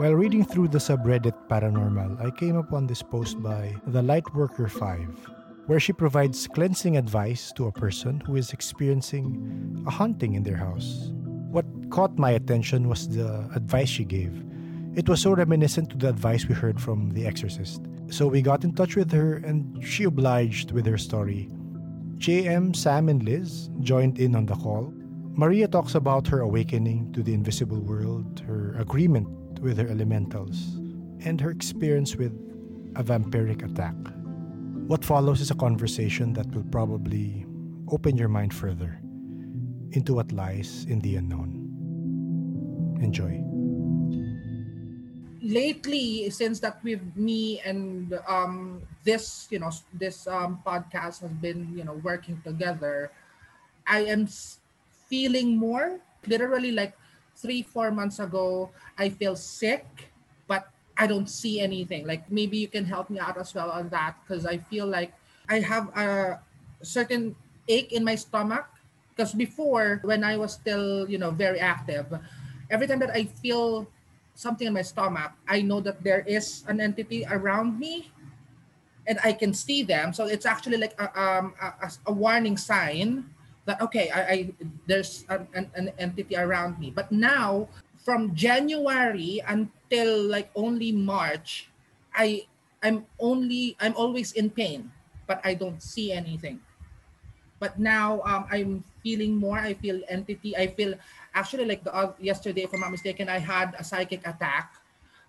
While reading through the subreddit Paranormal, I came upon this post by the Lightworker 5, where she provides cleansing advice to a person who is experiencing a haunting in their house. What caught my attention was the advice she gave. It was so reminiscent to the advice we heard from The Exorcist. So we got in touch with her and she obliged with her story. JM, Sam, and Liz joined in on the call. Maria talks about her awakening to the invisible world, her agreement with her elementals, and her experience with a vampiric attack. What follows is a conversation that will probably open your mind further into what lies in the unknown. Enjoy. Lately, since that with me and um, this, you know, this um, podcast has been, you know, working together, I am feeling more. Literally, like three, four months ago, I feel sick, but I don't see anything. Like maybe you can help me out as well on that because I feel like I have a certain ache in my stomach. Because before, when I was still, you know, very active, every time that I feel something in my stomach, I know that there is an entity around me and I can see them. So it's actually like a, um, a, a warning sign that okay, I, I there's an, an, entity around me. But now, from January until like only March, I I'm only I'm always in pain, but I don't see anything. But now um, I'm feeling more. I feel entity. I feel actually like the uh, yesterday, if I'm not mistaken, I had a psychic attack,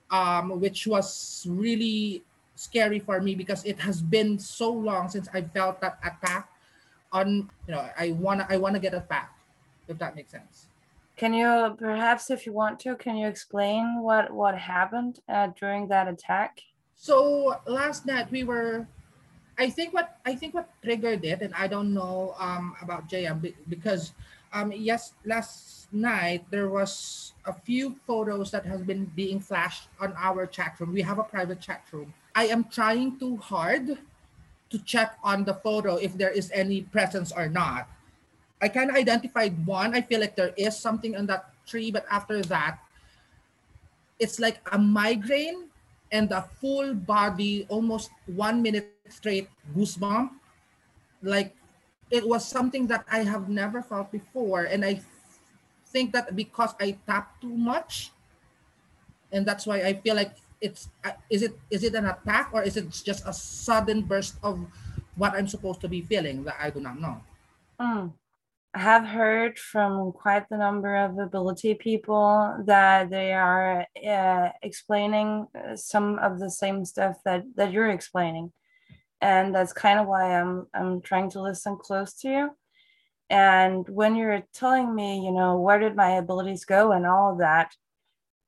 um, which was really scary for me because it has been so long since I felt that attack on you know i want to i want to get it back if that makes sense. Can you perhaps if you want to can you explain what what happened uh, during that attack? So last night we were i think what i think what triggered it and i don't know um about jm because um yes last night there was a few photos that has been being flashed on our chat room. We have a private chat room. I am trying too hard to check on the photo if there is any presence or not. I kind of identified one. I feel like there is something on that tree, but after that, it's like a migraine and a full body, almost one minute straight goosebump. Like it was something that I have never felt before. And I think that because I tapped too much, and that's why I feel like it's uh, is it is it an attack or is it just a sudden burst of what I'm supposed to be feeling that I do not know? Mm. I have heard from quite the number of ability people that they are uh, explaining uh, some of the same stuff that that you're explaining, and that's kind of why I'm I'm trying to listen close to you. And when you're telling me, you know, where did my abilities go and all of that,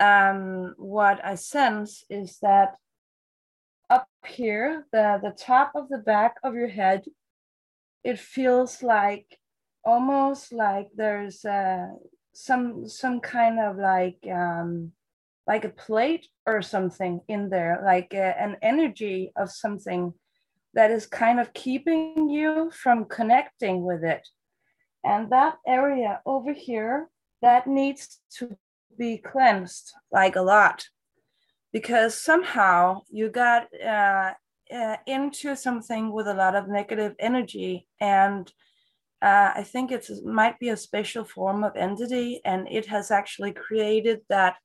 um, what I sense is that up here, the, the top of the back of your head, it feels like almost like there's uh, some some kind of like um, like a plate or something in there, like uh, an energy of something that is kind of keeping you from connecting with it. And that area over here, that needs to be cleansed like a lot. Because somehow you got uh, uh, into something with a lot of negative energy and uh, i think it might be a special form of entity and it has actually created that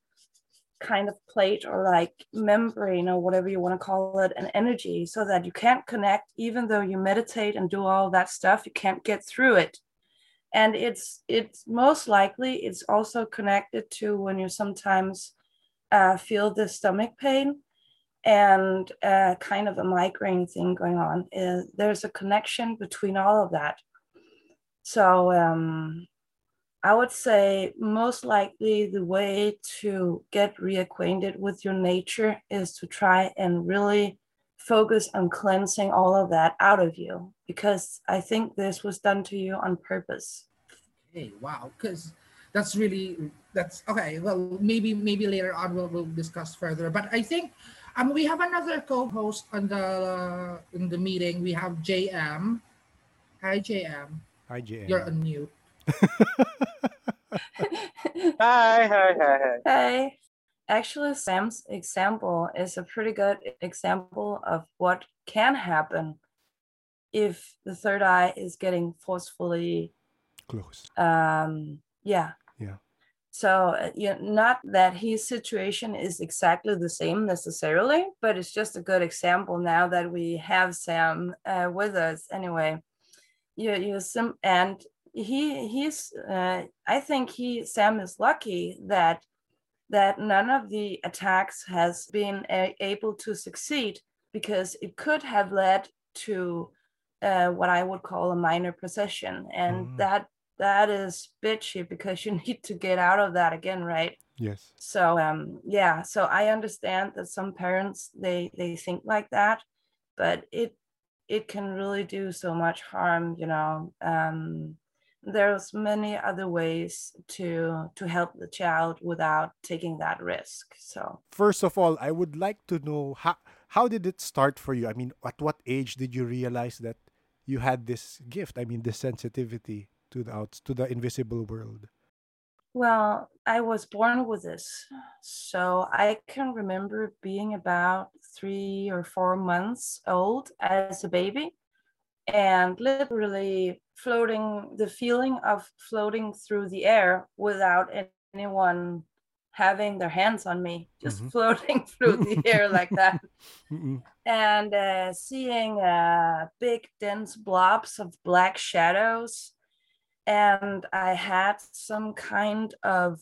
kind of plate or like membrane or whatever you want to call it an energy so that you can't connect even though you meditate and do all that stuff you can't get through it and it's it's most likely it's also connected to when you sometimes uh, feel the stomach pain and uh, kind of a migraine thing going on uh, there's a connection between all of that. So um, i would say most likely the way to get reacquainted with your nature is to try and really focus on cleansing all of that out of you because I think this was done to you on purpose. Hey, wow, because that's really that's okay. Well, maybe maybe later on we'll, we'll discuss further. But I think um we have another co-host on the uh, in the meeting. We have JM. Hi JM. Hi JM. You're on mute. hi, hi, hi, hi. Hi. Actually, Sam's example is a pretty good example of what can happen if the third eye is getting forcefully closed. Um, yeah. Yeah. So, uh, you know, not that his situation is exactly the same necessarily, but it's just a good example now that we have Sam uh, with us. Anyway, you you sim and he he's uh, I think he Sam is lucky that that none of the attacks has been a- able to succeed because it could have led to uh, what I would call a minor possession, and mm. that that is bitchy because you need to get out of that again, right? Yes. So um yeah, so I understand that some parents they they think like that, but it it can really do so much harm, you know. Um there's many other ways to to help the child without taking that risk. So first of all, I would like to know how how did it start for you? I mean, at what age did you realize that you had this gift? I mean, this sensitivity to the out to the invisible world? Well, I was born with this. So I can remember being about three or four months old as a baby and literally floating, the feeling of floating through the air without anyone having their hands on me, just mm-hmm. floating through the air like that. and uh, seeing uh, big, dense blobs of black shadows and I had some kind of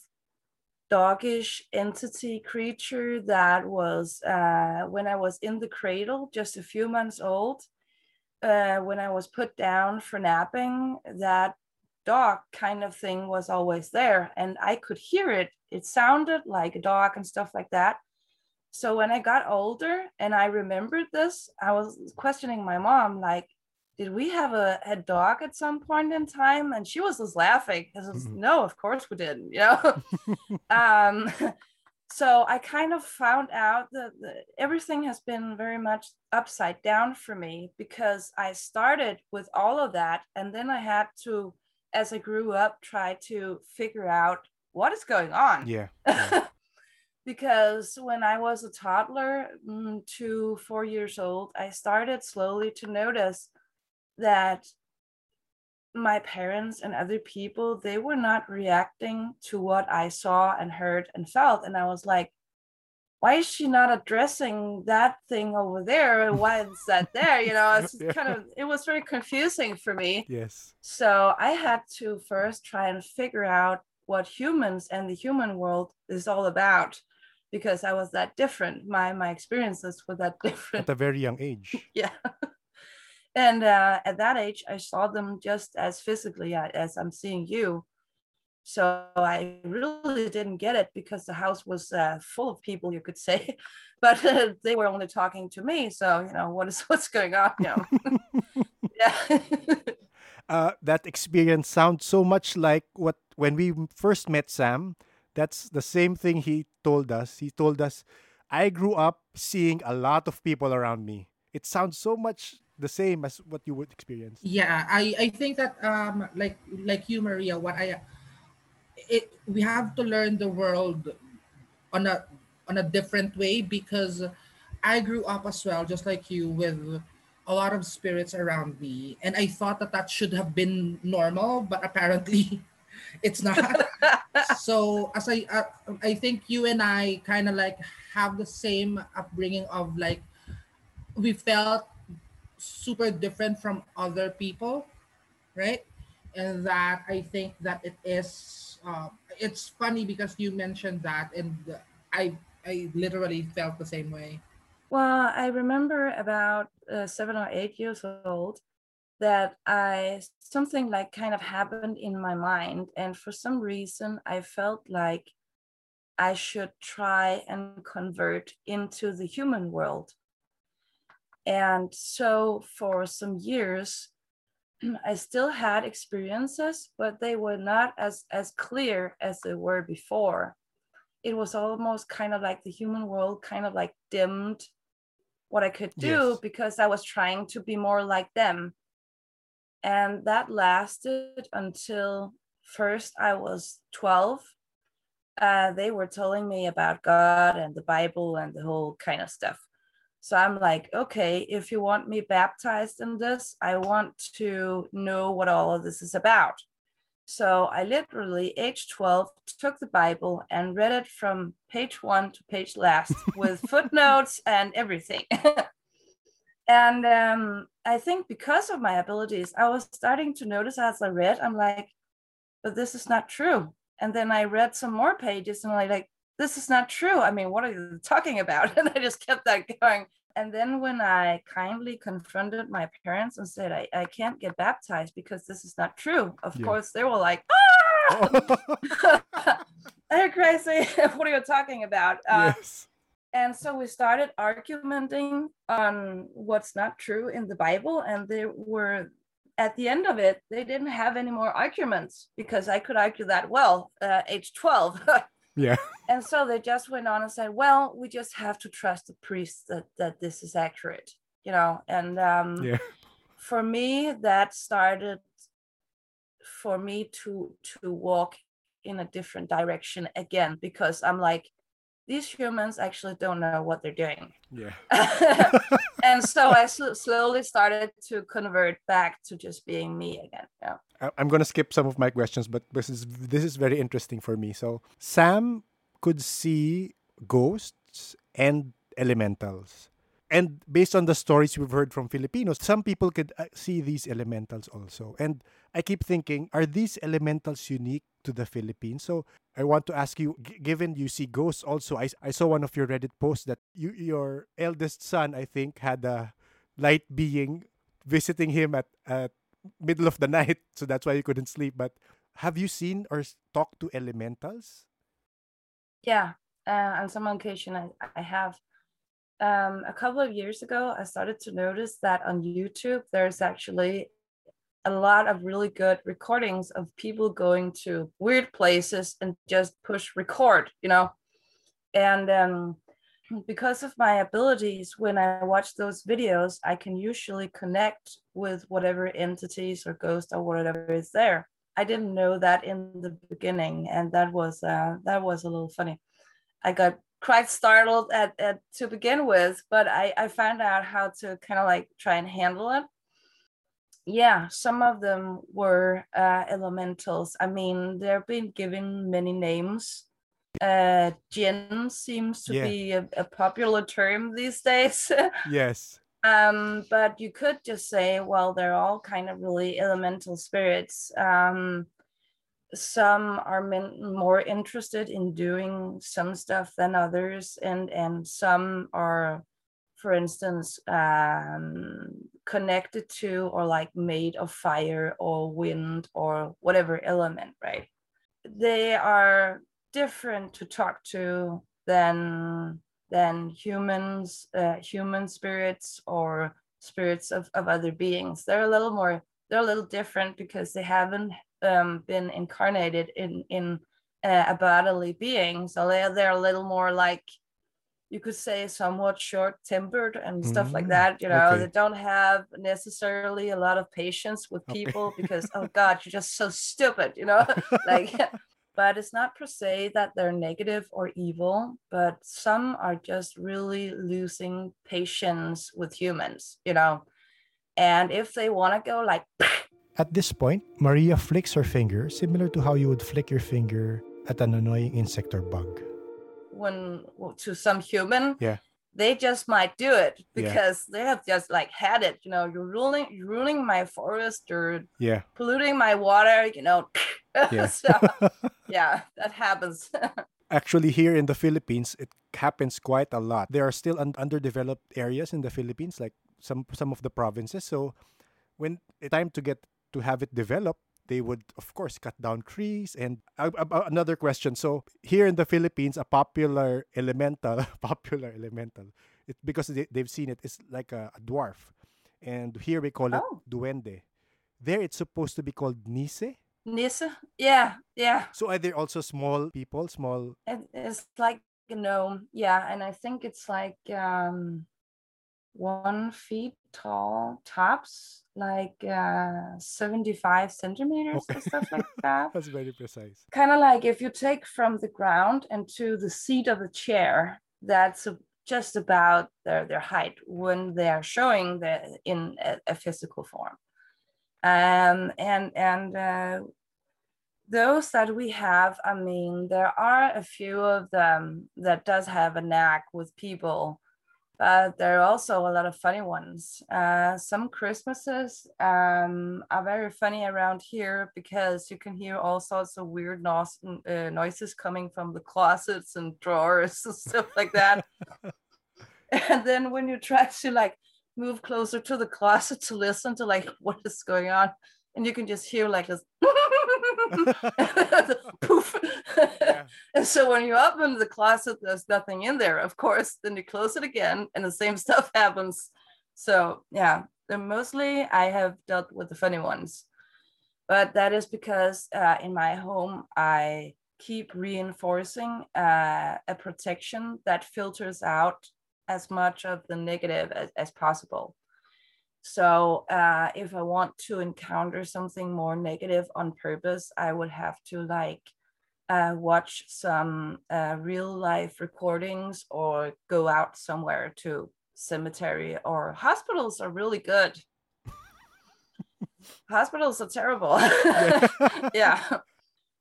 doggish entity creature that was uh, when I was in the cradle, just a few months old. Uh, when I was put down for napping, that dog kind of thing was always there, and I could hear it. It sounded like a dog and stuff like that. So when I got older and I remembered this, I was questioning my mom, like, did we have a, a dog at some point in time? And she was just laughing because mm-hmm. no, of course we didn't, you know? um, so I kind of found out that, that everything has been very much upside down for me because I started with all of that. And then I had to, as I grew up, try to figure out what is going on. Yeah. yeah. because when I was a toddler mm, two, four years old, I started slowly to notice that my parents and other people they were not reacting to what i saw and heard and felt. And i was like why is she not addressing that thing over there? Why is that there? You know it's yeah. kind of it was very confusing for me. Yes. So i had to first try and figure out what humans and the human world is all about because i was that different. My my experiences were that different. at a very young age. Yeah and uh, at that age i saw them just as physically as i'm seeing you. So i really didn't get it because the house was uh, full of people you could say. But uh, they were only talking to me so you know what is what's going on know? Yeah. Uh, that experience sounds so much like what when we first met sam that's the same thing he told us. He told us i grew up seeing a lot of people around me. It sounds so much the same as what you would experience. Yeah i i think that um like like you maria what i it we have to learn the world on a on a different way because i grew up as well just like you with a lot of spirits around me. And i thought that that should have been normal but apparently it's not. So as i uh, i think you and i kind of like have the same upbringing of like we felt super different from other people, right? And that I think that it is. Uh, it's funny because you mentioned that, and I I literally felt the same way. Well, I remember about uh, seven or eight years old that I something like kind of happened in my mind, and for some reason I felt like I should try and convert into the human world. And so for some years, I still had experiences, but they were not as, as clear as they were before. It was almost kind of like the human world kind of like dimmed what I could do yes. because I was trying to be more like them. And that lasted until first I was 12 uh, they were telling me about God and the Bible and the whole kind of stuff. So I'm like, okay, if you want me baptized in this, I want to know what all of this is about. So I literally, age 12, took the Bible and read it from page one to page last with footnotes and everything. and um, I think because of my abilities, I was starting to notice as I read, I'm like, but this is not true. And then I read some more pages and I'm like, this is not true. I mean, what are you talking about? And I just kept that going. And then when I kindly confronted my parents and said, I, I can't get baptized because this is not true, of yeah. course, they were like, ah, you're crazy. what are you talking about? Uh, yes. And so we started arguing on what's not true in the Bible. And they were, at the end of it, they didn't have any more arguments because I could argue that well, uh, age 12. Yeah. And so they just went on and said, well, we just have to trust the priest that, that this is accurate, you know. And um, yeah. for me, that started for me to to walk in a different direction again because I'm like, these humans actually don't know what they're doing. Yeah. and so I slowly started to convert back to just being me again. Yeah. I'm going to skip some of my questions, but this is this is very interesting for me. So Sam could see ghosts and elementals. And based on the stories we've heard from Filipinos, some people could uh, see these elementals also. And I keep thinking, are these elementals unique to the Philippines? So I want to ask you, g- given you see ghosts also, I, I saw one of your Reddit posts that you, your eldest son, I think, had a light being visiting him at, at middle of the night. So that's why he couldn't sleep. But have you seen or talked to elementals? Yeah, uh, on some occasion I, I have um, a couple of years ago, I started to notice that on YouTube, there's actually a lot of really good recordings of people going to weird places and just push record, you know. And um, because of my abilities, when I watch those videos, I can usually connect with whatever entities or ghosts or whatever is there. I didn't know that in the beginning, and that was uh, that was a little funny. I got quite startled at, at to begin with, but I, I found out how to kind of like try and handle it. Yeah, some of them were uh, elementals. I mean, they've been given many names. Uh, jinn seems to yeah. be a, a popular term these days. yes. Um, but you could just say, well, they're all kind of really elemental spirits. Um, some are more interested in doing some stuff than others and and some are for instance um, connected to or like made of fire or wind or whatever element right? They are different to talk to than than humans uh, human spirits or spirits of, of other beings. They're a little more they're a little different because they haven't um, been incarnated in in uh, a bodily being, so they they're a little more like you could say somewhat short tempered and stuff mm, like that. You know, okay. they don't have necessarily a lot of patience with people okay. because oh god, you're just so stupid. You know, like. But it's not per se that they're negative or evil, but some are just really losing patience with humans, you know. And if they want to go like At this point, Maria flicks her finger, similar to how you would flick your finger at an annoying insect or bug. When to some human, yeah, they just might do it because yeah. they have just like had it. You know, you're ruining, you're ruining my forest, you're yeah, polluting my water. You know, yeah, so, yeah, that happens. Actually, here in the Philippines, it happens quite a lot. There are still un- underdeveloped areas in the Philippines, like some some of the provinces. So, when it's time to get to have it develop, they would of course cut down trees and uh, uh, another question. So here in the philippines a popular elemental popular elemental it because they, they've seen it is like a, a dwarf. And here we call it oh. duende. There it's supposed to be called nisse. Nisse? Yeah yeah. So are there also small people small it's like a gnome. Yeah and i think it's like um one feet tall tops like uh, 75 centimeters okay. or stuff like that. That's very precise. Kind of like if you take from the ground and to the seat of the chair that's just about their, their height when they are showing the in a, a physical form. Um, and and uh, those that we have i mean there are a few of them that does have a knack with people but there are also a lot of funny ones. Uh, some christmases um, are very funny around here because you can hear all sorts of weird no- uh, noises coming from the closets and drawers and stuff like that. And then when you try to like move closer to the closet to listen to like what is going on and you can just hear like this poof. Yeah. and so when you open the closet, there's nothing in there, of course. Then you close it again, and the same stuff happens. So yeah, mostly I have dealt with the funny ones, but that is because uh, in my home I keep reinforcing uh, a protection that filters out as much of the negative as, as possible. So uh, if I want to encounter something more negative on purpose, I would have to like uh, watch some uh, real life recordings or go out somewhere to cemetery or hospitals are really good. hospitals are terrible. yeah. yeah.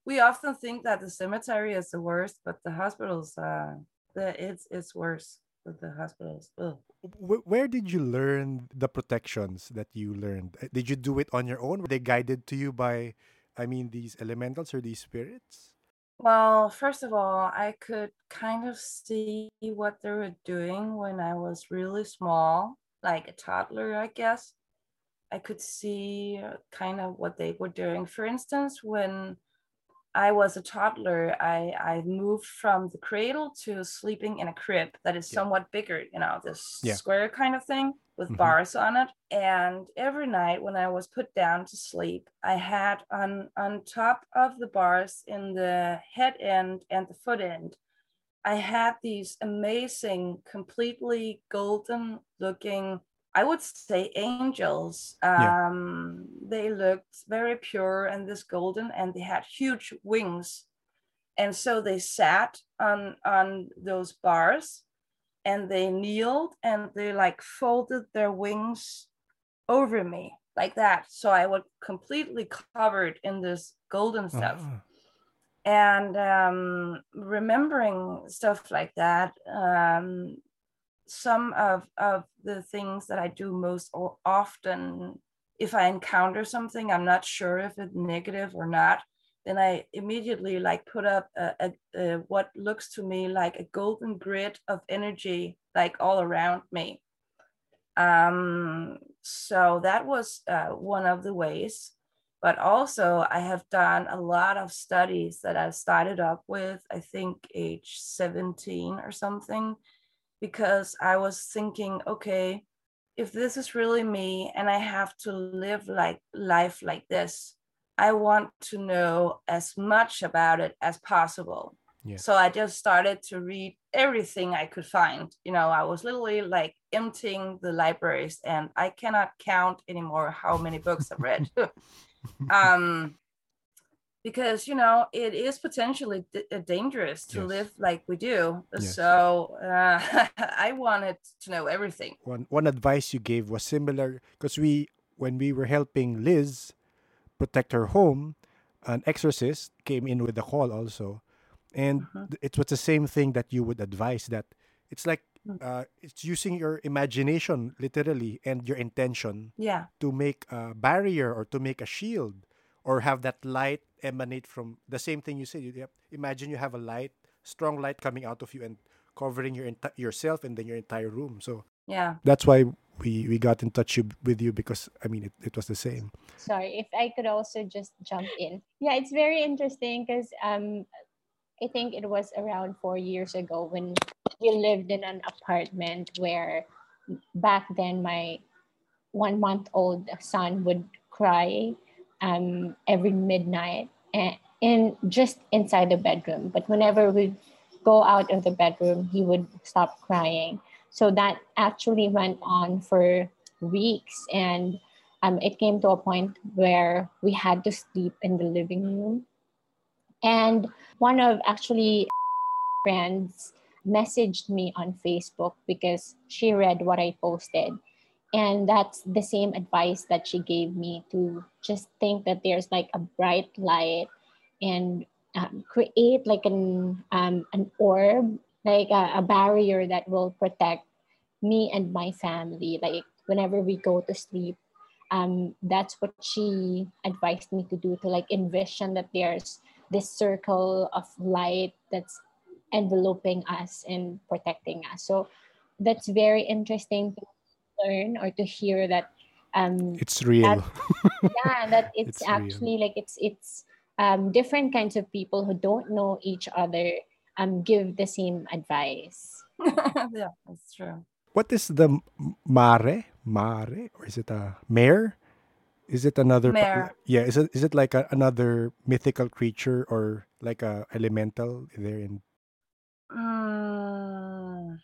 We often think that the cemetery is the worst, but the hospitals, uh, the, it's it's worse the hospitals. Ugh where did you learn the protections that you learned? Uh, did you do it on your own? Were they guided to you by, I mean, these elementals or these spirits? Well, first of all, I could kind of see what they were doing when I was really small, like a toddler, I guess. I could see uh, kind of what they were doing. For instance, when I was a toddler, I, I moved from the cradle to sleeping in a crib that is yeah. somewhat bigger, you know, this yeah. square kind of thing with mm-hmm. bars on it. And every night when I was put down to sleep, I had on, on top of the bars in the head end and the foot end, I had these amazing, completely golden looking I would say angels. Um, yeah. They looked very pure and this golden, and they had huge wings, and so they sat on on those bars, and they kneeled and they like folded their wings over me like that, so I was completely covered in this golden stuff. Uh-huh. And um, remembering stuff like that, um, some of of the things that I do most often, if I encounter something, I'm not sure if it's negative or not, then I immediately like put up a, a, a, what looks to me like a golden grid of energy like all around me. Um, so that was uh, one of the ways. But also, I have done a lot of studies that I started up with, I think, age 17 or something because I was thinking, okay, if this is really me and I have to live like life like this, I want to know as much about it as possible. Yeah. So I just started to read everything I could find. You know, I was literally like emptying the libraries and I cannot count anymore how many books I've read. um, because you know it is potentially d- uh, dangerous to yes. live like we do yes. so uh, i wanted to know everything one one advice you gave was similar because we when we were helping liz protect her home an exorcist came in with a call also and uh-huh. it was the same thing that you would advise that it's like mm. uh, it's using your imagination literally and your intention yeah to make a barrier or to make a shield or have that light emanate from the same thing you said. You have, imagine you have a light, strong light coming out of you and covering your enti- yourself and then your entire room. So yeah, that's why we we got in touch with you because I mean it, it was the same. Sorry, if I could also just jump in. Yeah, it's very interesting because um, I think it was around four years ago when we lived in an apartment where back then my one month old son would cry um, every midnight and in just inside the bedroom. But whenever we go out of the bedroom, he would stop crying. So that actually went on for weeks. And um, it came to a point where we had to sleep in the living room. And one of actually friends messaged me on Facebook because she read what I posted. And that's the same advice that she gave me to just think that there's like a bright light and um, create like an um, an orb, like a, a barrier that will protect me and my family. Like whenever we go to sleep, um, that's what she advised me to do to like envision that there's this circle of light that's enveloping us and protecting us. So that's very interesting to learn or to hear that um it's real. that, yeah, that it's, It's real. actually like it's it's um different kinds of people who don't know each other um give the same advice. yeah, that's true. what is the mare? Mare? Or is it a mare? Is it another? pa- Mare. Yeah. Is it is it like a, another mythical creature or like a elemental there in? Mm,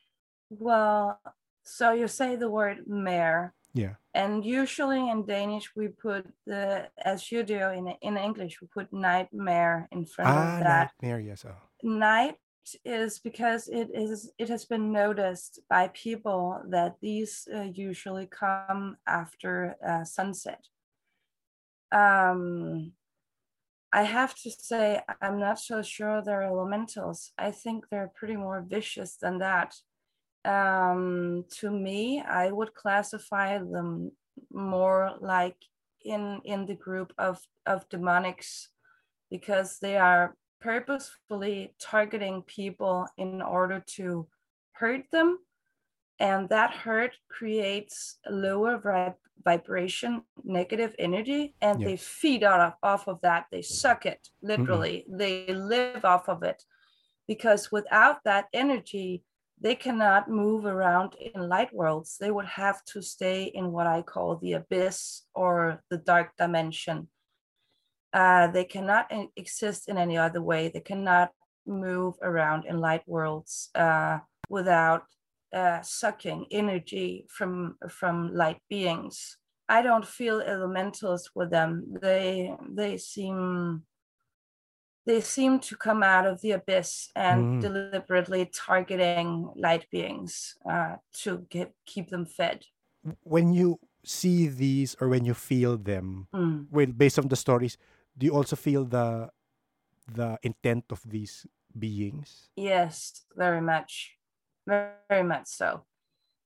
well, so you say the word mare, Yeah. and usually in Danish we put the, as you do in in English, we put nightmare in front Ah, of that. nightmare. Yes. Oh. Night is because it is it has been noticed by people that these uh, usually come after uh, sunset. Um, I have to say, I'm not so sure they're elementals. I think they're pretty more vicious than that. Um, to me, I would classify them more like in in the group of of demonics because they are purposefully targeting people in order to hurt them. And that hurt creates a lower vib- vibration negative energy and they feed out of, off of that. They suck it literally. They live off of it because without that energy they cannot move around in light worlds they would have to stay in what i call the abyss or the dark dimension uh, they cannot exist in any other way. They cannot move around in light worlds uh, without uh, sucking energy from from light beings. I don't feel elementals with them. They they seem they seem to come out of the abyss and Mm. deliberately targeting light beings uh, to get, keep them fed. When you see these or when you feel them, Mm. well, based on the stories, do you also feel the the intent of these beings? Yes, very much. Very, very much so.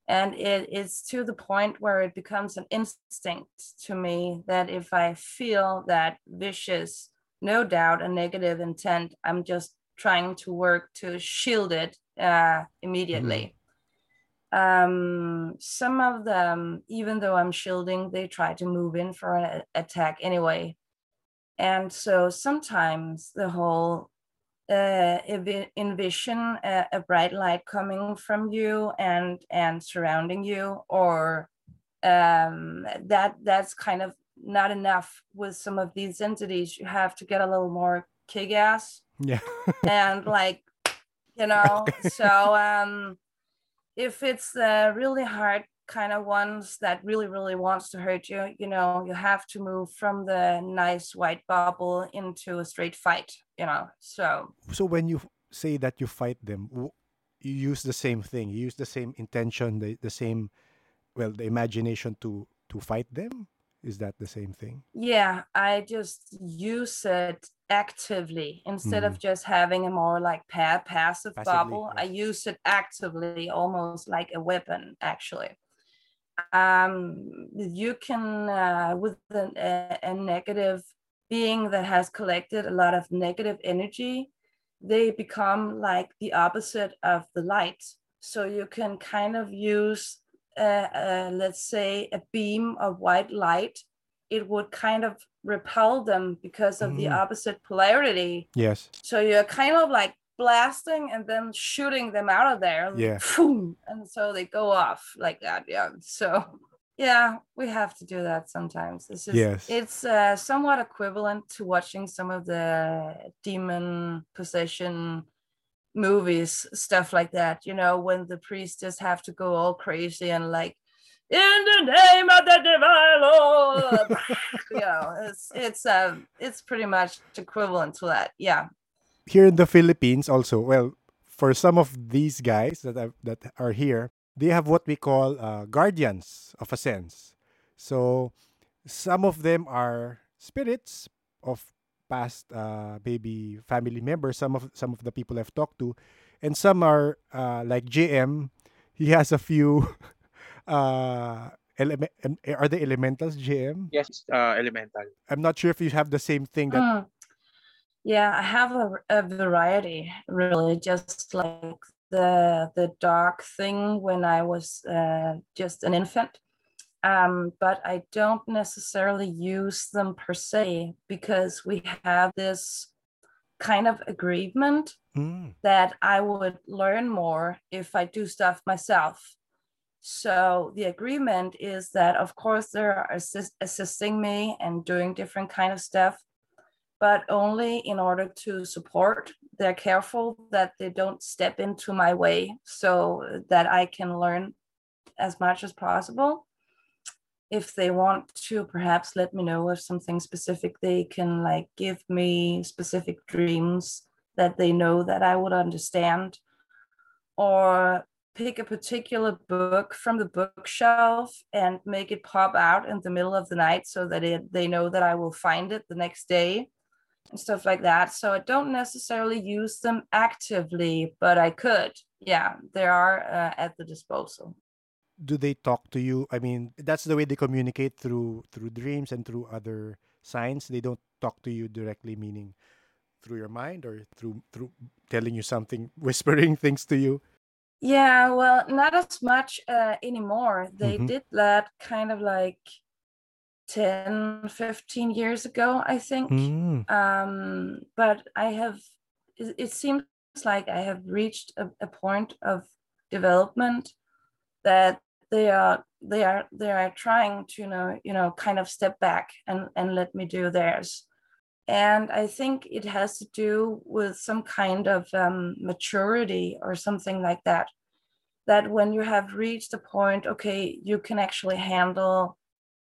And it is to the point where it becomes an instinct to me that if I feel that vicious, no doubt a negative intent, I'm just trying to work to shield it uh, immediately. Um, some of them, even though I'm shielding, they try to move in for an attack anyway. And so sometimes the whole uh, envision a, a bright light coming from you and and surrounding you or um, that that's kind of not enough with some of these entities you have to get a little more kick-ass Yeah. and like you know so um if it's the really hard kind of ones that really really wants to hurt you you know you have to move from the nice white bubble into a straight fight you know so so when you say that you fight them, you use the same thing. You use the same intention, the, the same, well, the imagination to to fight them. Is that the same thing? yeah i just use it actively instead of just having a more like pa- passive Passively, bubble. I use it actively almost like a weapon actually. Um you can uh, with a, a negative being that has collected a lot of negative energy they become like the opposite of the light. So you can kind of use uh, let's say a beam of white light it would kind of repel them because of the Mm. opposite polarity Yes. so you're kind of like blasting and then shooting them out of there. Yeah. and so they go off like that. Yeah. So yeah, we have to do that sometimes. This is Yes. it's uh, somewhat equivalent to watching some of the demon possession movies, stuff like that, you know, when the priests just have to go all crazy and like, in the name of the divine Lord. you know, it's it's um it's pretty much equivalent to that. Yeah. Here in the Philippines, also, well, for some of these guys that are, that are here, they have what we call uh, guardians of a sense. So some of them are spirits of past uh, baby family members. Some of some of the people I've talked to, and some are uh, like JM. He has a few. uh, element are they elementals, JM? Yes, uh, elemental. I'm not sure if you have the same thing that. Mm. Yeah, I have a, a variety, really, just like the the dark thing when I was uh, just an infant um, but I don't necessarily use them per se because we have this kind of agreement mm. that I would learn more if I do stuff myself. So the agreement is that, of course, they're assist- assisting me and doing different kind of stuff, but only in order to support. They're careful that they don't step into my way so that I can learn as much as possible if they want to perhaps let me know of something specific they can like give me specific dreams that they know that i would understand. Or pick a particular book from the bookshelf and make it pop out in the middle of the night so that it, they know that i will find it the next day and stuff like that. So i don't necessarily use them actively but i could. Yeah they are uh, at the disposal do they talk to you? I mean, that's the way they communicate through through dreams and through other signs. They don't talk to you directly, meaning through your mind or through through telling you something, whispering things to you. Yeah, well, not as much uh, anymore. They mm-hmm. did that kind of like 10, 15 years ago, I think. Mm. Um, but I have, it, it, seems like I have reached a, a point of development that they are they are they are trying to you know you know kind of step back and and let me do theirs. And i think it has to do with some kind of um, maturity or something like that that when you have reached a point okay you can actually handle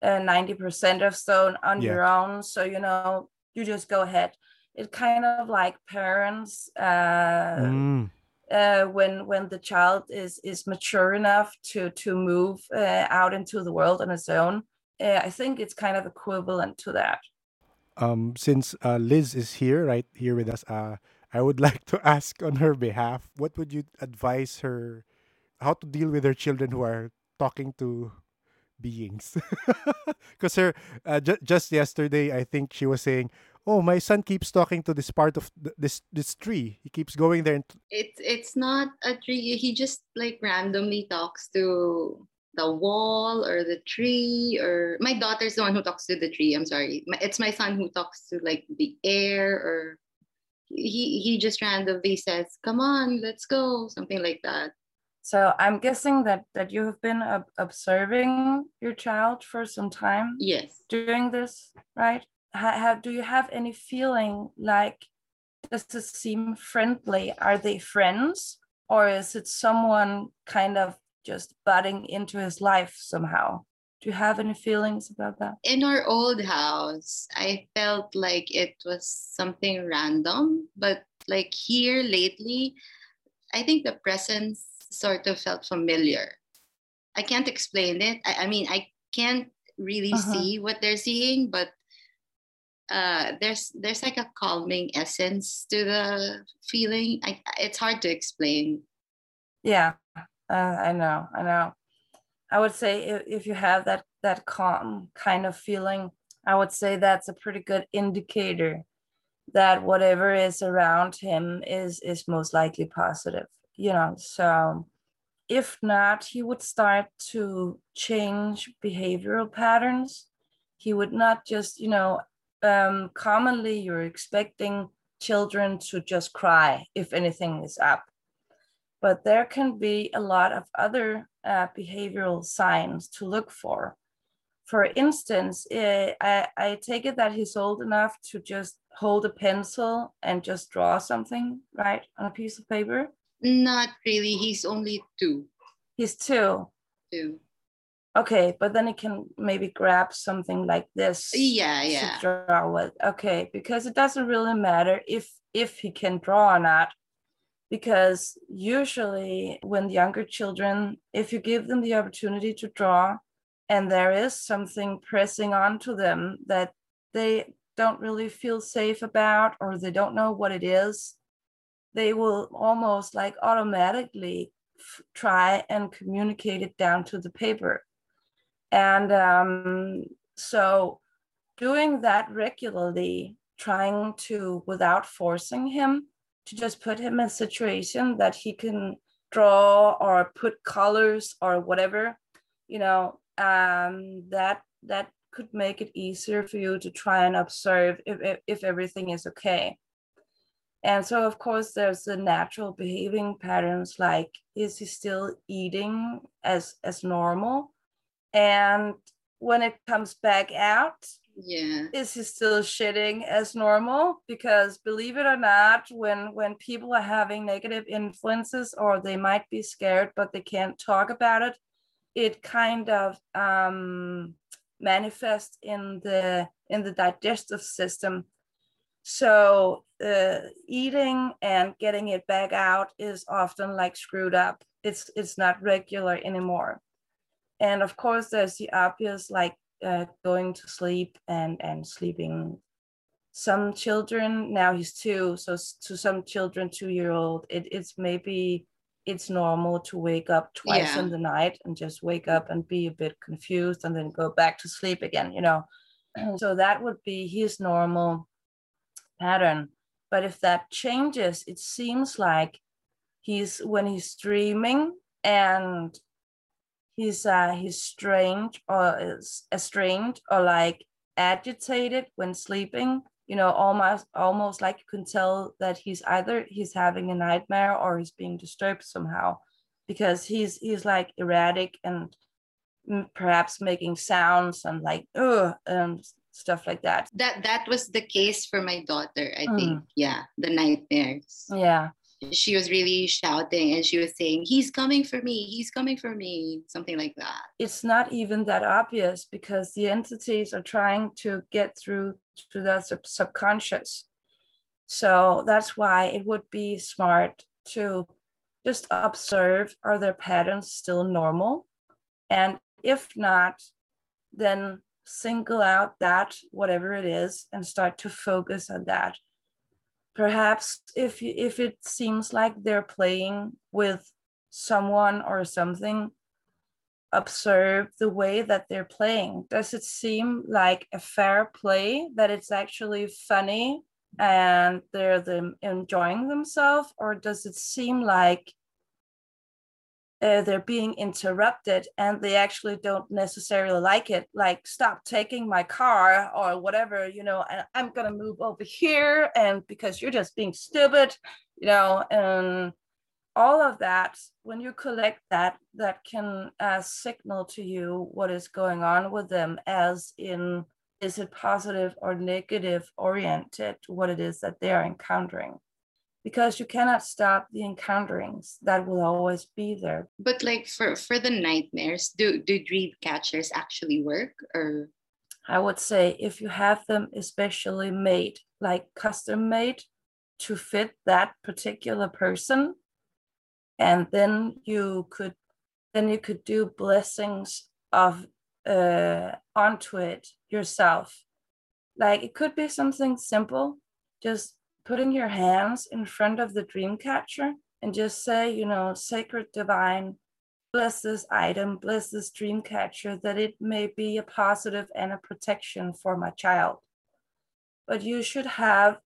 uh, 90% of stone on yeah. your own so you know you just go ahead. It kind of like parents uh, mm uh, when when the child is is mature enough to to move uh, out into the world on its own. Uh, I think it's kind of equivalent to that. Um, since uh, Liz is here, right here with us, uh, I would like to ask on her behalf, what would you advise her how to deal with her children who are talking to beings? Because her uh, ju- just yesterday, I think she was saying, oh my son keeps talking to this part of th- this this tree. He keeps going there and t- it's it's not a tree. He just like randomly talks to the wall or the tree or my daughter's the one who talks to the tree. I'm sorry. It's my son who talks to like the air or he he just randomly says come on let's go something like that. So i'm guessing that that you have been uh, observing your child for some time yes. doing this right have do you have any feeling like does it seem friendly? Are they friends? Or is it someone kind of just butting into his life somehow? Do you have any feelings about that? In our old house i felt like it was something random but like here lately i think the presence sort of felt familiar. I can't explain it. I, I mean i can't really uh-huh. see what they're seeing but uh, there's there's like a calming essence to the feeling. I, it's hard to explain. Yeah, uh, I know, I know. I would say if, if you have that that calm kind of feeling, I would say that's a pretty good indicator that whatever is around him is is most likely positive. You know, so if not, he would start to change behavioral patterns. He would not just, you know, um, commonly you're expecting children to just cry if anything is up. But there can be a lot of other uh, behavioral signs to look for. For instance, uh, I, I take it that he's old enough to just hold a pencil and just draw something, right, on a piece of paper? Not really. He's only two. He's two. Two. Okay, but then he can maybe grab something like this. Yeah, yeah. To draw with. Okay, because it doesn't really matter if if he can draw or not. Because usually when younger children, if you give them the opportunity to draw and there is something pressing onto them that they don't really feel safe about or they don't know what it is, they will almost like automatically f- try and communicate it down to the paper and um, so doing that regularly, trying to, without forcing him, to just put him in a situation that he can draw or put colors or whatever, you know, um, that that could make it easier for you to try and observe if, if, if everything is okay. And so, of course, there's the natural behaving patterns like, is he still eating as, as normal? And when it comes back out yeah. is he still shitting as normal? Because believe it or not when when people are having negative influences or they might be scared but they can't talk about it it kind of um manifests in the in the digestive system. So uh, eating and getting it back out is often like screwed up. It's it's not regular anymore and of course there's the obvious like uh, going to sleep and and sleeping. Some children now he's two so to some children two year old it, it's maybe it's normal to wake up twice Yeah. in the night and just wake up and be a bit confused and then go back to sleep again you know? So that would be his normal pattern. But if that changes it seems like he's when he's dreaming and he's uh he's strange or is estranged or like agitated when sleeping you know almost almost like you can tell that he's either he's having a nightmare or he's being disturbed somehow because he's he's like erratic and mm, perhaps making sounds and like ugh and stuff like that. That that was the case for my daughter i Mm. think. Yeah the nightmares. Yeah she was really shouting and she was saying he's coming for me he's coming for me something like that it's not even that obvious because the entities are trying to get through to the sub- subconscious. So that's why it would be smart to just observe are their patterns still normal? And if not, then single out that, whatever it is, and start to focus on that. Perhaps if if it seems like they're playing with someone or something, observe the way that they're playing. Does it seem like a fair play that it's actually funny and they're them enjoying themselves, or does it seem like uh, they're being interrupted and they actually don't necessarily like it? Like, stop taking my car or whatever, you know, and I'm gonna move over here, and because you're just being stupid, you know, and all of that when you collect that that can uh, signal to you what is going on with them as in is it positive or negative oriented what it is that they are encountering because you cannot stop the encounterings that will always be there. But like for for the nightmares do do dream catchers actually work or? I would say if you have them especially made like custom made to fit that particular person and then you could then you could do blessings of uh onto it yourself. Like it could be something simple just putting your hands in front of the dream catcher and just say you know sacred divine bless this item bless this dream catcher that it may be a positive and a protection for my child but you should have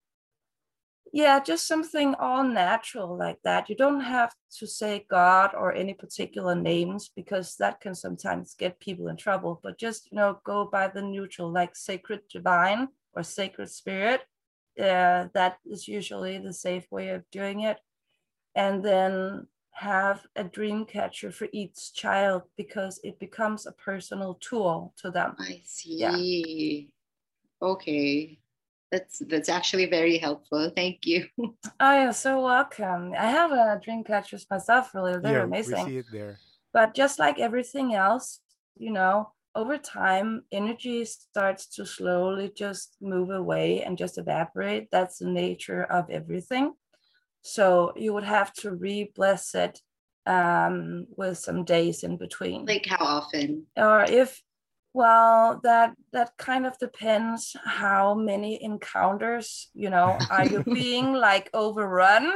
yeah, just something all natural like that. You don't have to say God or any particular names because that can sometimes get people in trouble. But just you know, go by the neutral, like sacred divine or sacred spirit. Uh, that is usually the safe way of doing it. And then have a dream catcher for each child because it becomes a personal tool to them. i see Yeah. okay That's that's actually very helpful. Thank you. Oh, you're so welcome. I have a dream catchers myself, really. They're yeah, amazing. we see it there. But just like everything else, you know, over time, energy starts to slowly just move away and just evaporate. That's the nature of everything. So you would have to re-bless it um, with some days in between. Like how often? or if well that that kind of depends how many encounters you know are you being like overrun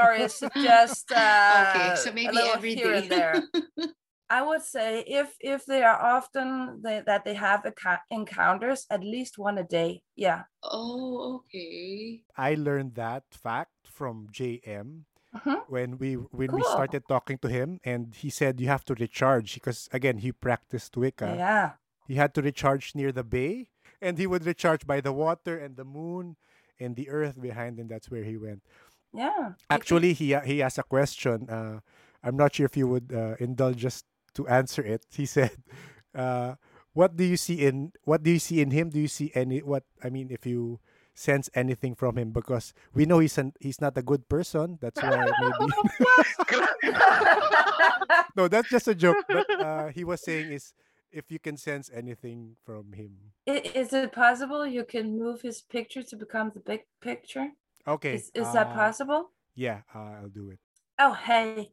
or is it just uh, okay, so a maybe little every here day. and there i would say if if they are often they, that they have acco- encounters at least one a day yeah oh, okay. I learned that fact from JM Mhm. when we when we started talking to him and he said you have to recharge because again he practiced Wicca. yeah He had to recharge near the bay and he would recharge by the water and the moon and the earth behind him. That's where he went. yeah Actually, he he asked a question. Uh, I'm not sure if you would uh, indulge us to answer it. He said, uh, "What do you see in What do you see in him? Do you see any what? I mean, if you sense anything from him, because we know he's an, he's not a good person. That's why maybe. no, that's just a joke. But uh, he was saying is if you can sense anything from him. Is it possible you can move his picture to become the big picture Okay, is, is that uh, possible Yeah, uh, I'll do it. Oh, hey.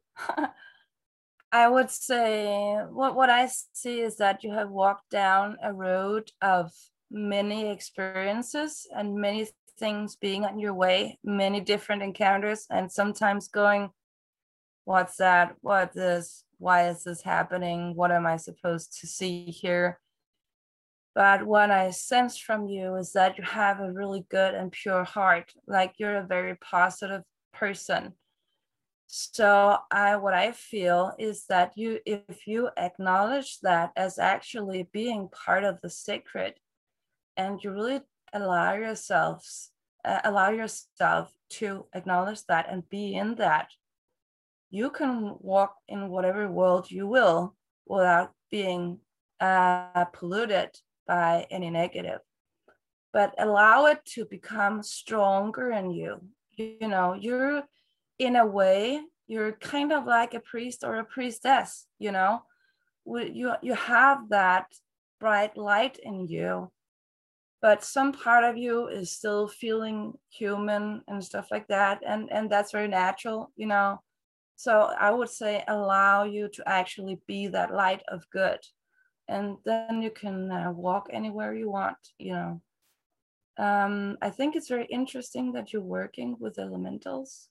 I would say what what I see is that you have walked down a road of many experiences and many things being on your way, many different encounters, and sometimes going, What's that? What this? Why is this happening? What am I supposed to see here? But what I sense from you is that you have a really good and pure heart, like you're a very positive person so I what I feel is that you if you acknowledge that as actually being part of the sacred and you really allow yourselves uh, allow yourself to acknowledge that and be in that you can walk in whatever world you will without being uh, polluted by any negative. But allow it to become stronger in you you, you know you're in a way you're kind of like a priest or a priestess you know? You you have that bright light in you but some part of you is still feeling human and stuff like that and and that's very natural you know? So i would say allow you to actually be that light of good and then you can uh, walk anywhere you want you know? Um, i think it's very interesting that you're working with elementals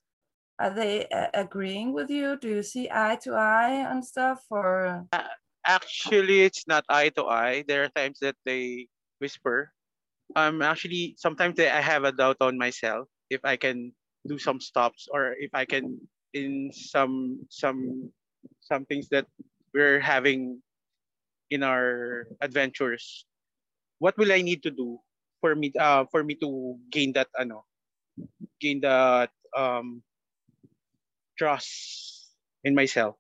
are they uh, agreeing with you do you see eye to eye and stuff or Actually, it's not eye to eye. There are times that they whisper. Um, actually, sometimes I have a doubt on myself if I can do some stops or if I can in some some some things that we're having in our adventures. What will I need to do for me uh for me to gain that ano gain that um trust in myself?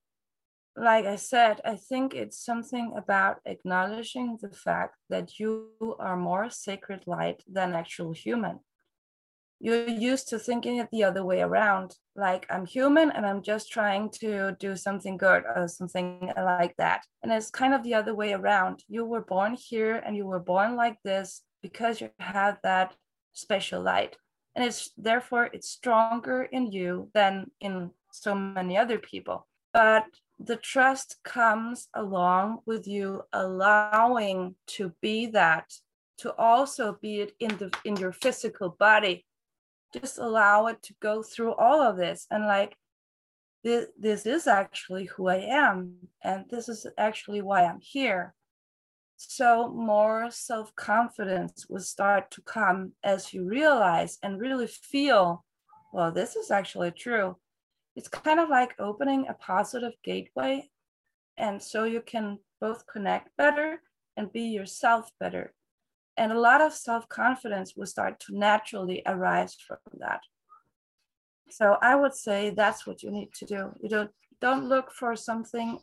like I said, I think it's something about acknowledging the fact that you are more sacred light than actual human. You're used to thinking it the other way around, like I'm human and I'm just trying to do something good or something like that. And it's kind of the other way around. You were born here and you were born like this because you have that special light. And it's therefore it's stronger in you than in so many other people. But the trust comes along with you allowing to be that to also be it in the in your physical body. Just allow it to go through all of this. And like this, this is actually who i am and this is actually why i'm here. So more self-confidence will start to come as you realize and really feel well this is actually true it's kind of like opening a positive gateway and so you can both connect better and be yourself better and a lot of self-confidence will start to naturally arise from that so i would say that's what you need to do you don't don't look for something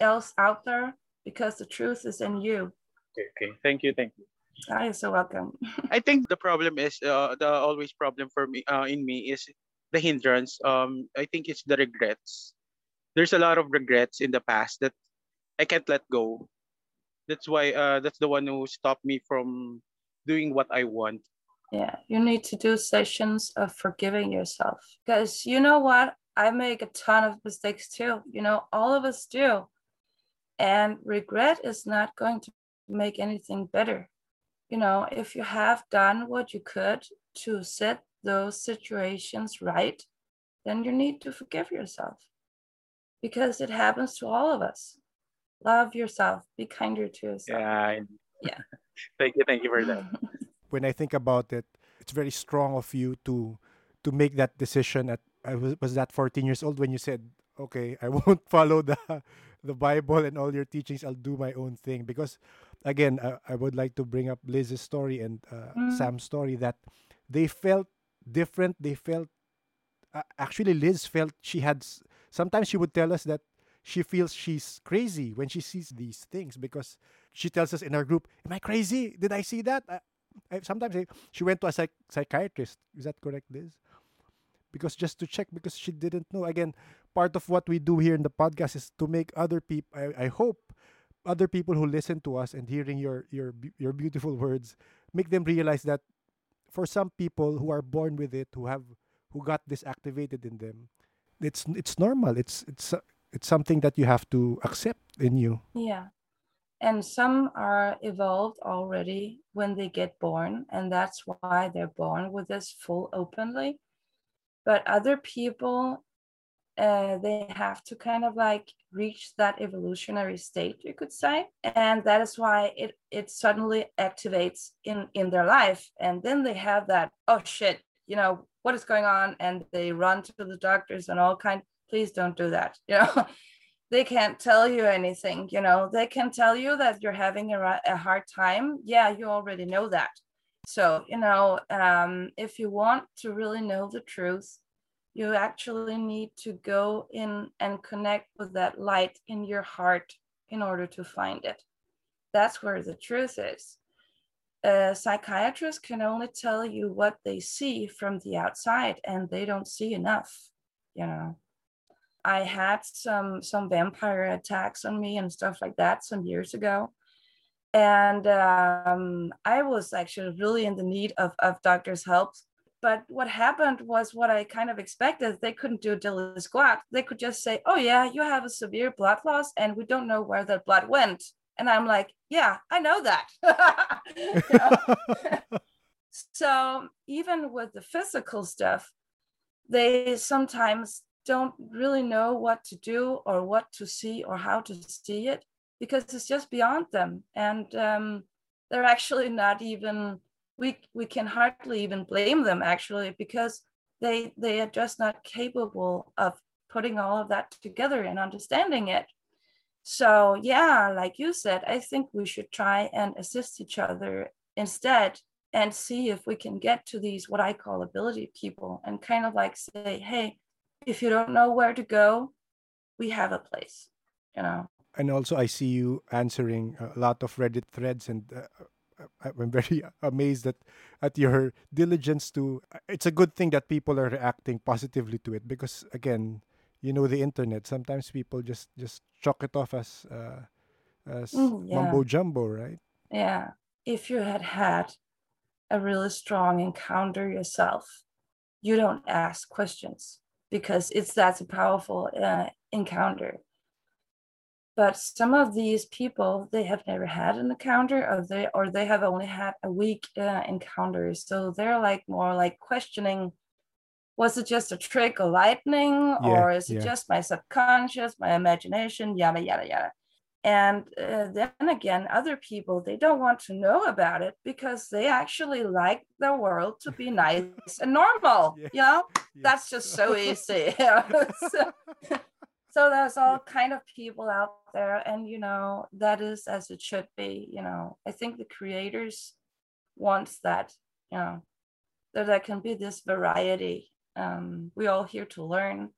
else out there because the truth is in you Okay, okay. Thank you, thank you. Ah, you're so welcome. I think the problem is uh, the always problem for me uh, in me is the hindrance. Um, I think it's the regrets. There's a lot of regrets in the past that I can't let go. That's why uh, that's the one who stopped me from doing what I want. Yeah, you need to do sessions of forgiving yourself because you know what? I make a ton of mistakes too. You know, all of us do. And regret is not going to make anything better. You know, if you have done what you could to set those situations right, then you need to forgive yourself because it happens to all of us. Love yourself, be kinder to yourself. Yeah. Yeah. thank you. Thank you for that. when I think about it, it's very strong of you to to make that decision at I was, was that 14 years old when you said, "Okay, I won't follow the the Bible and all your teachings. I'll do my own thing." Because again, uh, I would like to bring up Liz's story and uh, Mm. Sam's story that they felt different. They felt uh, actually Liz felt she had sometimes she would tell us that she feels she's crazy when she sees these things because she tells us in our group, "Am I crazy? Did I see that?" I, I, sometimes I, she went to a psych- psychiatrist. Is that correct, Liz? Because just to check, because she didn't know. Again, part of what we do here in the podcast is to make other people. I, I hope other people who listen to us and hearing your your your beautiful words make them realize that for some people who are born with it, who have who got this activated in them, it's it's normal. It's it's it's something that you have to accept in you. Yeah. And some are evolved already when they get born, and that's why they're born with this full openly. But other people, uh, they have to kind of like reach that evolutionary state, you could say, and that is why it it suddenly activates in in their life, and then they have that oh shit, you know what is going on, and they run to the doctors and all kind. Please don't do that, you know. they can't tell you anything you know? They can tell you that you're having a, a hard time. Yeah you already know that. So you know um, if you want to really know the truth you actually need to go in and connect with that light in your heart in order to find it. That's where the truth is. Uh, psychiatrists can only tell you what they see from the outside and they don't see enough you know. I had some some vampire attacks on me and stuff like that some years ago, and um, I was actually really in the need of of doctors' help. But what happened was what I kind of expected. They couldn't do a dilly squat. They could just say, "Oh yeah, you have a severe blood loss, and we don't know where that blood went." And I'm like, "Yeah, I know that." So even with the physical stuff, they sometimes don't really know what to do or what to see or how to see it because it's just beyond them and um, they're actually not even we we can hardly even blame them actually because they they are just not capable of putting all of that together and understanding it so yeah like you said i think we should try and assist each other instead and see if we can get to these what i call ability people and kind of like say hey if you don't know where to go, we have a place, you know. and also I see you answering a lot of Reddit threads, and uh, I'm very amazed at at your diligence to. It's a good thing that people are reacting positively to it because again, you know the internet. Sometimes people just just chalk it off as uh, as Mm, yeah. mumbo jumbo, right? Yeah. If you had had a really strong encounter yourself, you don't ask questions because it's that's a powerful uh, encounter. But some of these people, they have never had an encounter, or they or they have only had a weak uh, encounter. So they're like more like questioning: Was it just a trick of lightning, or is it yeah. just my subconscious, my imagination, yada yada yada? And uh, then again, other people they don't want to know about it because they actually like the world to be nice and normal. Yeah. You know, that's just so easy. so, so there's all kind of people out there and you know that is as it should be you know i think the creators wants that you know that there can be this variety um, we're all here to learn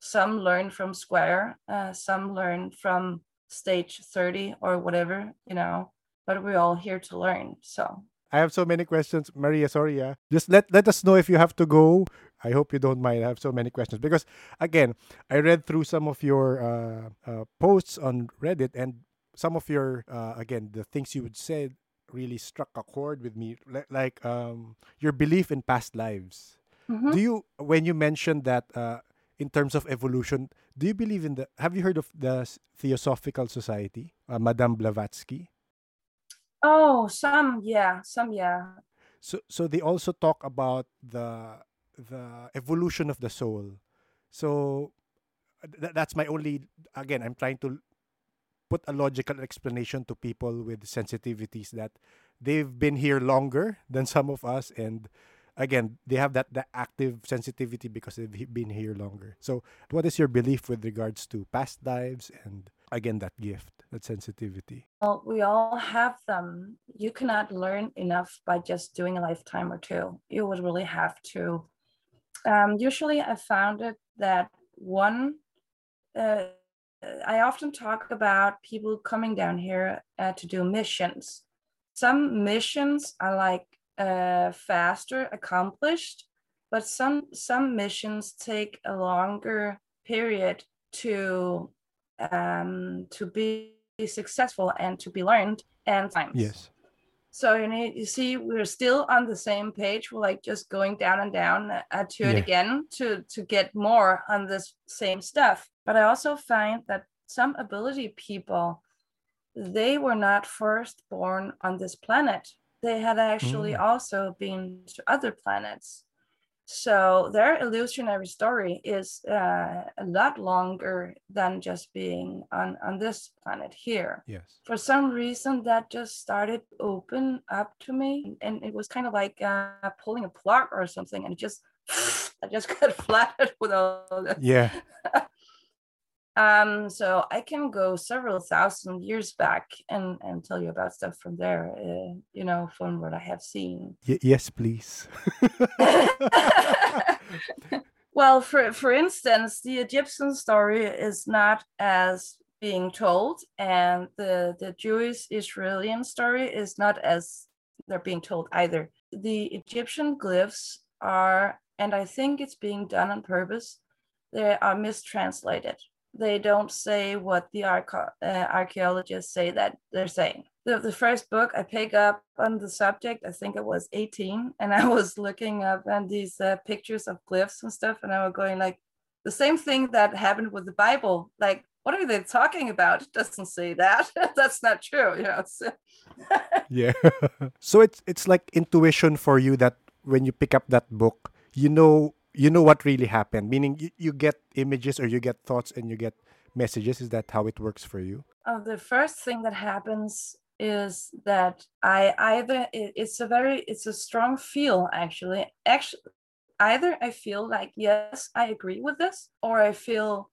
some learn from square uh, some learn from stage 30 or whatever you know but we're all here to learn. So I have so many questions, Maria. Sorry, yeah. Just let let us know if you have to go. I hope you don't mind. I have so many questions because, again, I read through some of your uh, uh, posts on Reddit, and some of your uh, again the things you would say really struck a chord with me. Like, um, your belief in past lives. Mhm. Do you when you mentioned that uh, in terms of evolution, do you believe in the? Have you heard of the Theosophical Society, uh, Madame Blavatsky? oh, some yeah, some yeah. so so they also talk about the the evolution of the soul so th- that's my only again i'm trying to put a logical explanation to people with sensitivities that they've been here longer than some of us and again they have that that active sensitivity because they've been here longer so what is your belief with regards to past lives and again that gift that sensitivity Well, we all have them. You cannot learn enough by just doing a lifetime or two. You would really have to. Um, usually, I found it that one, uh, I often talk about people coming down here uh, to do missions. Some missions are like uh, faster accomplished, but some some missions take a longer period to um, to be successful and to be learned and times. yes So you need you see we're still on the same page. We're like just going down and down uh, to it again to to get more on this same stuff. But I also find that some ability people, they were not first born on this planet. They had actually Mm. also been to other planets. So their illusionary story is uh, a lot longer than just being on, on this planet here. Yes. For some reason that just started open up to me and it was kind of like uh, pulling a plug or something and it just i just got flattered with all the yeah um so i can go several thousand years back and and tell you about stuff from there uh, you know from what i have seen. Y- yes please. Well for for instance the egyptian story is not as being told and the the jewish israeli story is not as they're being told either. The egyptian glyphs are and i think it's being done on purpose they are mistranslated they don't say what the uh, archaeologists say that they're saying the, the first book I pick up on the subject, I think it was 18, and I was looking up on these uh, pictures of glyphs and stuff, and I was going like, the same thing that happened with the Bible. Like, what are they talking about? It doesn't say that. That's not true. You know. So, yeah so it's it's like intuition for you that when you pick up that book you know you know what really happened? Meaning you, you get images or you get thoughts and you get messages. Is that how it works for you? Uh, the first thing that happens is that I either it- it's a very it's a strong feel actually. Actually either I feel like yes I agree with this or I feel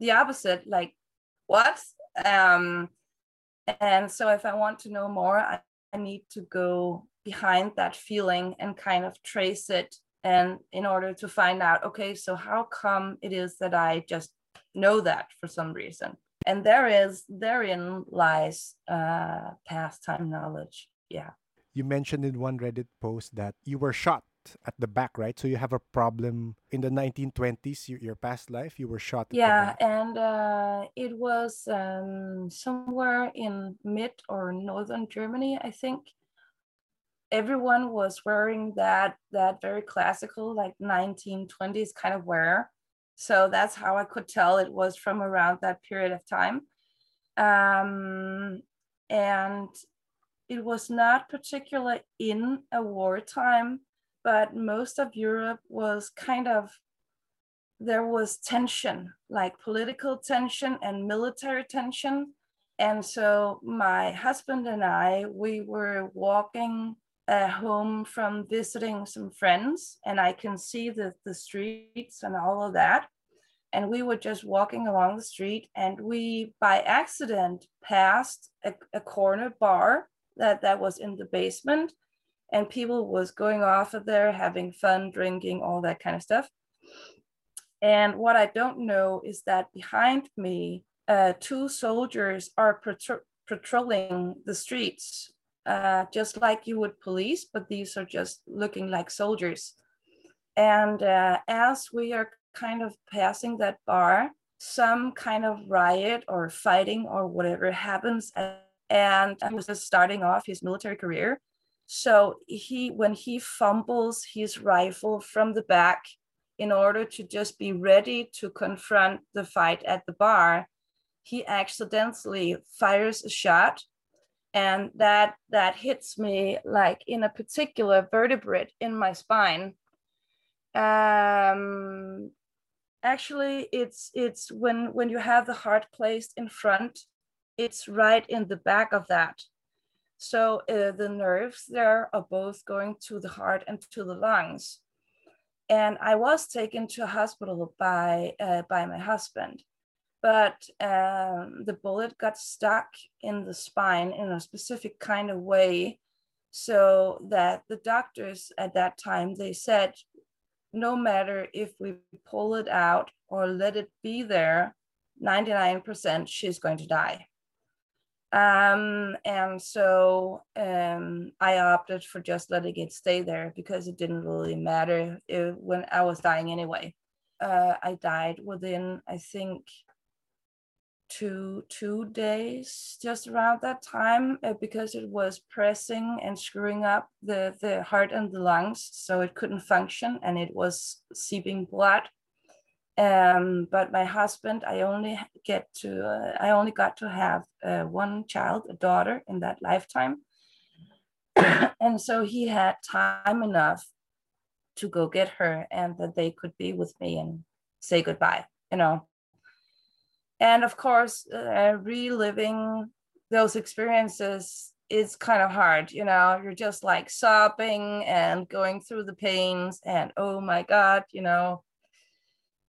the opposite like what? Um and so if I want to know more I, I need to go behind that feeling and kind of trace it and in order to find out okay so how come it is that I just know that for some reason? And there is therein lies uh past time knowledge yeah. You mentioned in one reddit post that you were shot at the back right? So you have a problem in the 1920s your, your past life you were shot at the yeah and uh it was um somewhere in mid or northern germany i think everyone was wearing that that very classical like 1920s kind of wear so that's how i could tell it was from around that period of time um and it was not particularly in a wartime but most of europe was kind of there was tension, like political tension and military tension. And so my husband and I, we were walking uh, home from visiting some friends, and I can see the, the streets and all of that. And we were just walking along the street, and we, by accident, passed a, a corner bar that, that was in the basement, and people was going off of there, having fun, drinking, all that kind of stuff. And what I don't know is that behind me, uh, two soldiers are patro- patrolling the streets, uh, just like you would police, but these are just looking like soldiers. And uh, as we are kind of passing that bar, some kind of riot or fighting or whatever happens. And he was just starting off his military career. So he, when he fumbles his rifle from the back in order to just be ready to confront the fight at the bar, he accidentally fires a shot and that that hits me like in a particular vertebrae in my spine. Um actually it's it's when when you have the heart placed in front it's right in the back of that. So uh, the nerves there are both going to the heart and to the lungs. And i was taken to a hospital by uh, by my husband but um, the bullet got stuck in the spine in a specific kind of way so that the doctors at that time they said no matter if we pull it out or let it be there, 99% she's going to die. Um, and so um, I opted for just letting it stay there because it didn't really matter if, when I was dying anyway. Uh, I died within, I think, two two days just around that time uh, because it was pressing and screwing up the the heart and the lungs so it couldn't function and it was seeping blood. Um, but my husband i only get to uh, i only got to have uh, one child a daughter in that lifetime. And so he had time enough to go get her and that they could be with me and say goodbye you know and of course uh, reliving those experiences is kind of hard you know? You're just like sobbing and going through the pains and oh my god you know?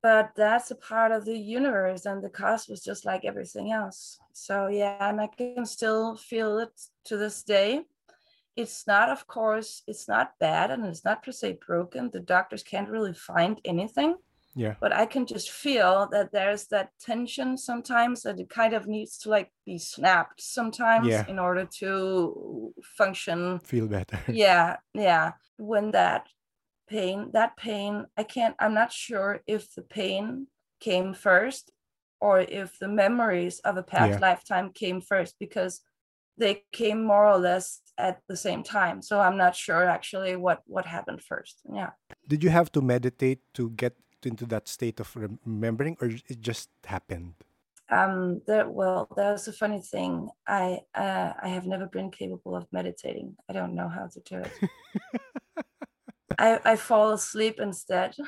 But that's a part of the universe and the cost was just like everything else. So yeah and i can still feel it to this day. It's not of course it's not bad and it's not per se broken. The doctors can't really find anything yeah. But i can just feel that there's that tension sometimes that it kind of needs to like be snapped sometimes Yeah. in order to function. Feel better. Yeah yeah. When that pain that pain i can't i'm not sure if the pain came first or if the memories of a past Yeah. lifetime came first because they came more or less at the same time. So i'm not sure actually what what happened first. Yeah. Did you have to meditate to get into that state of remembering or it just happened? Um there well there's a funny thing. I uh i have never been capable of meditating. I don't know how to do it. I i fall asleep instead.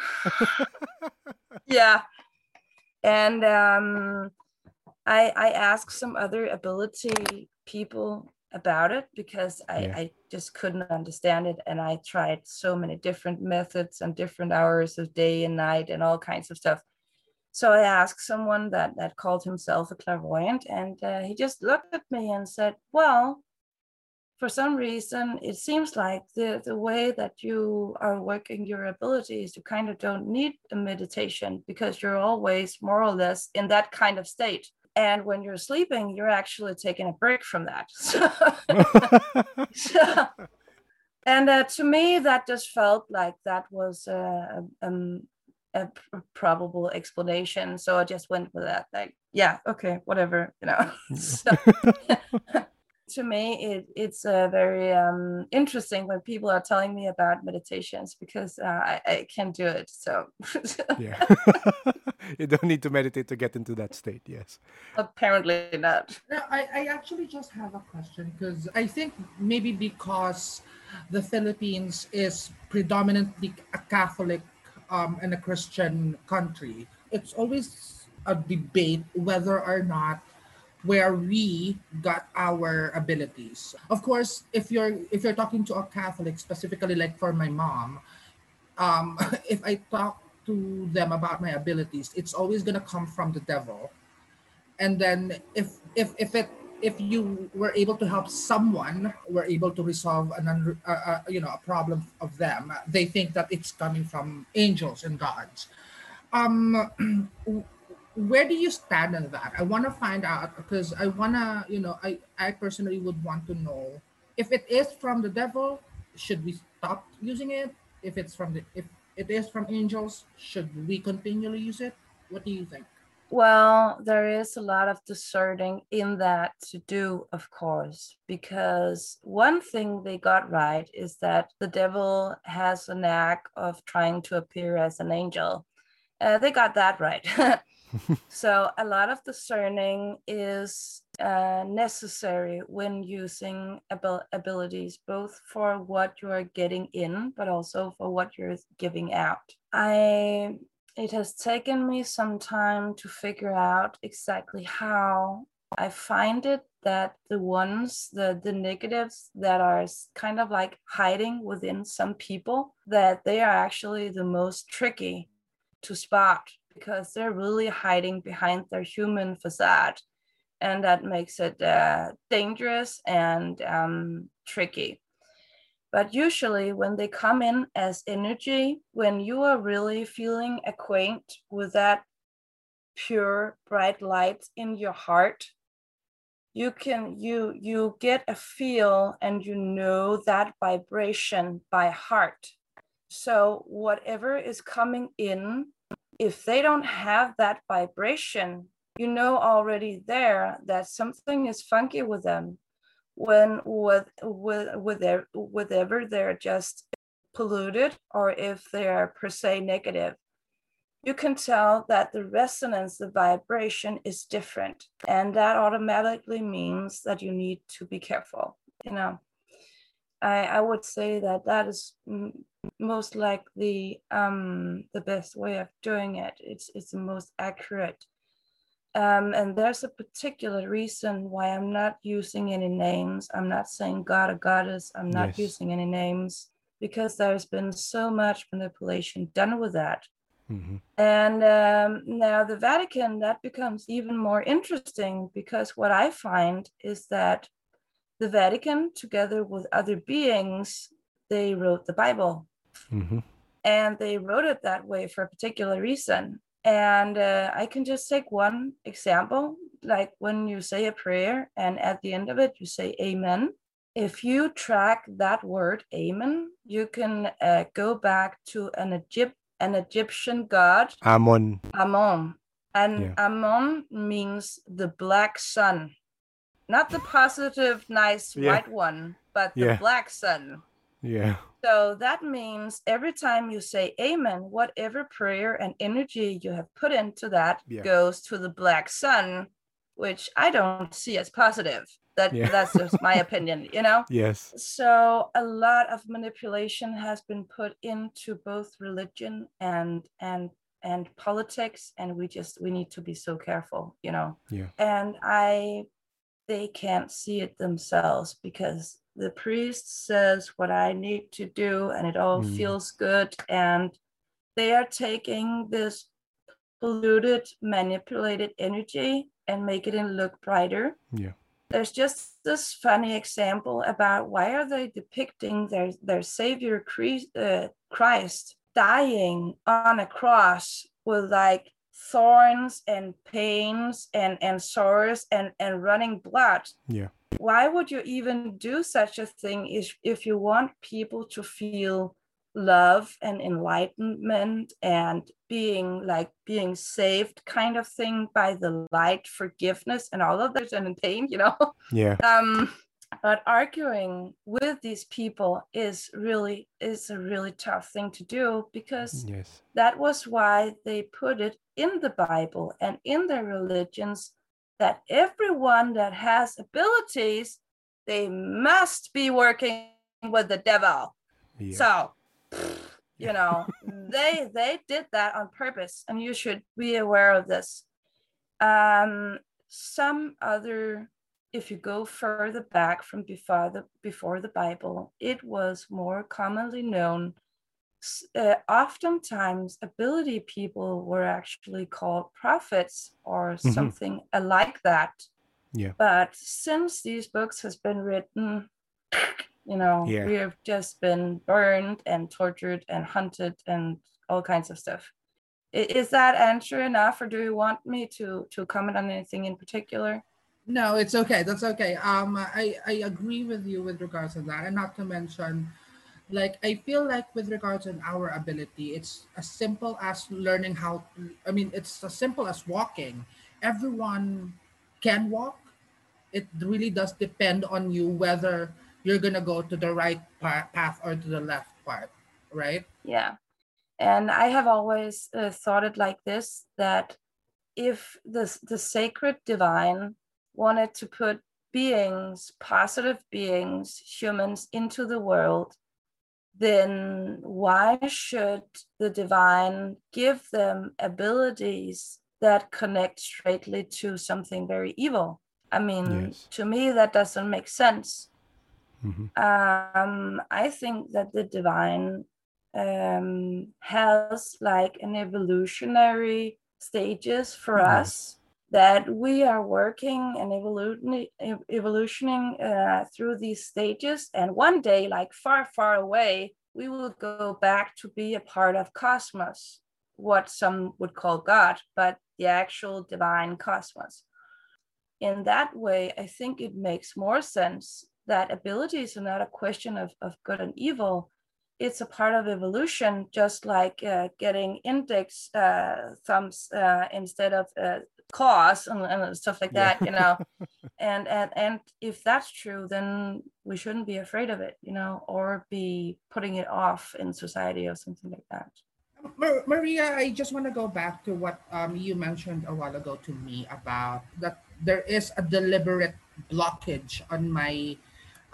Yeah. And um i i asked some other ability people about it because i Yeah. i just couldn't understand it and i tried so many different methods and different hours of day and night and all kinds of stuff so I asked someone that that called himself a clairvoyant, and uh, he just looked at me and said, "Well, for some reason, it seems like the the way that you are working your abilities, you kind of don't need a meditation because you're always more or less in that kind of state." And when you're sleeping, you're actually taking a break from that. So, and uh, to me, that just felt like that was uh, um, a probable explanation. So I just went with that. Like, yeah, okay, whatever, you know. so, to me, it, it's uh, very um, interesting when people are telling me about meditations because uh, I, I can't do it. So yeah you don't need to meditate to get into that state yes apparently not. Yeah, I, I actually just have a question because I think maybe because the Philippines is predominantly a Catholic um, and a Christian country, it's always a debate whether or not where we got our abilities. Of course, if you're if you're talking to a Catholic, specifically like for my mom, um, if I talk to them about my abilities, it's always gonna come from the devil and then if if if it if you were able to help someone were able to resolve an un, uh, uh, you know a problem of them they think that it's coming from angels and gods um where do you stand on that? I want to find out because I want to, you know, I, I personally would want to know if it is from the devil, should we stop using it? If it's from the, if it is from angels, should we continually use it? What do you think? Well, there is a lot of discerning in that to do, of course, because one thing they got right is that the devil has a knack of trying to appear as an angel. Uh, they got that right. so, a lot of discerning is uh, necessary when using abil- abilities, both for what you are getting in, but also for what you're giving out. I it has taken me some time to figure out exactly how I find it that the ones, the, the negatives that are kind of like hiding within some people, that they are actually the most tricky to spot because they're really hiding behind their human facade. And that makes it uh, dangerous and um, tricky. But usually, when they come in as energy, when you are really feeling acquaint with that pure, bright light in your heart, you can you you get a feel and you know that vibration by heart so whatever is coming in if they don't have that vibration you know already there that something is funky with them when with with with their whatever they're just polluted or if they're per se negative. You can tell that the resonance the vibration is different and that automatically means that you need to be careful you know. I i would say that that is mm, most likely um the best way of doing it it's it's the most accurate um, and there's a particular reason why I'm not using any names. I'm not saying God or goddess. I'm not yes. using any names because there's been so much manipulation done with that. Mm-hmm. And um, now the Vatican, that becomes even more interesting because what I find is that the Vatican, together with other beings, they wrote the Bible. Mm-hmm. And they wrote it that way for a particular reason. And uh, I can just take one example, like when you say a prayer and at the end of it you say amen. If you track that word amen, you can uh, go back to an Egypt an Egyptian god. Amon. Amon. And yeah. Amon means the black sun. Not the positive, nice yeah. white one, but the yeah. black sun. Yeah. So that means every time you say amen, whatever prayer and energy you have put into that yeah. goes to the black sun, which I don't see as positive. That yeah. that's just my opinion, you know? Yes. So a lot of manipulation has been put into both religion and and and politics and we just we need to be so careful, you know. Yeah. And I they can't see it themselves because the priest says what I need to do, and it all mm. feels good. And they are taking this polluted, manipulated energy and making it look brighter. Yeah. There's just this funny example about why are they depicting their their savior uh, Christ dying on a cross with like thorns and pains and and sores and and running blood. Yeah. Why would you even do such a thing if, if you want people to feel love and enlightenment and being like being saved kind of thing by the light forgiveness and all of that and pain you know? Yeah. Um but arguing with these people is really is a really tough thing to do because yes. that was why they put it in the bible and in their religions that everyone that has abilities, they must be working with the devil. Yeah. So, you know, they they did that on purpose, and you should be aware of this. Um, some other, if you go further back from before the before the Bible, it was more commonly known uh, oftentimes ability people were actually called prophets or mm-hmm. something like that yeah but since these books has been written you know yeah. we have just been burned and tortured and hunted and all kinds of stuff Is that answer enough, or do you want me to to comment on anything in particular? No, it's okay. That's okay. Um, I I agree with you with regards to that, and not to mention, like I feel like with regards to our ability, it's as simple as learning how. To, I mean, it's as simple as walking. Everyone can walk. It really does depend on you whether you're gonna go to the right path or to the left part, right? Yeah. And I have always uh, thought it like this that if the, the sacred divine wanted to put beings, positive beings, humans into the world, then why should the divine give them abilities that connect straightly to something very evil? I mean, yes. to me, that doesn't make sense. Mm-hmm. Um, I think that the divine um, has like an evolutionary stages for mm-hmm. us that we are working and evolutioning, uh, through these stages and one day like far far away we will go back to be a part of cosmos what some would call god but the actual divine cosmos. In that way i think it makes more sense that abilities are not a question of, of good and evil. It's a part of evolution, just like uh, getting index uh, thumbs uh, instead of claws and, and, stuff like that, yeah. you know. and and and if that's true, then we shouldn't be afraid of it, you know, or be putting it off in society or something like that. Maria, I just want to go back to what um, you mentioned a while ago to me about that there is a deliberate blockage on my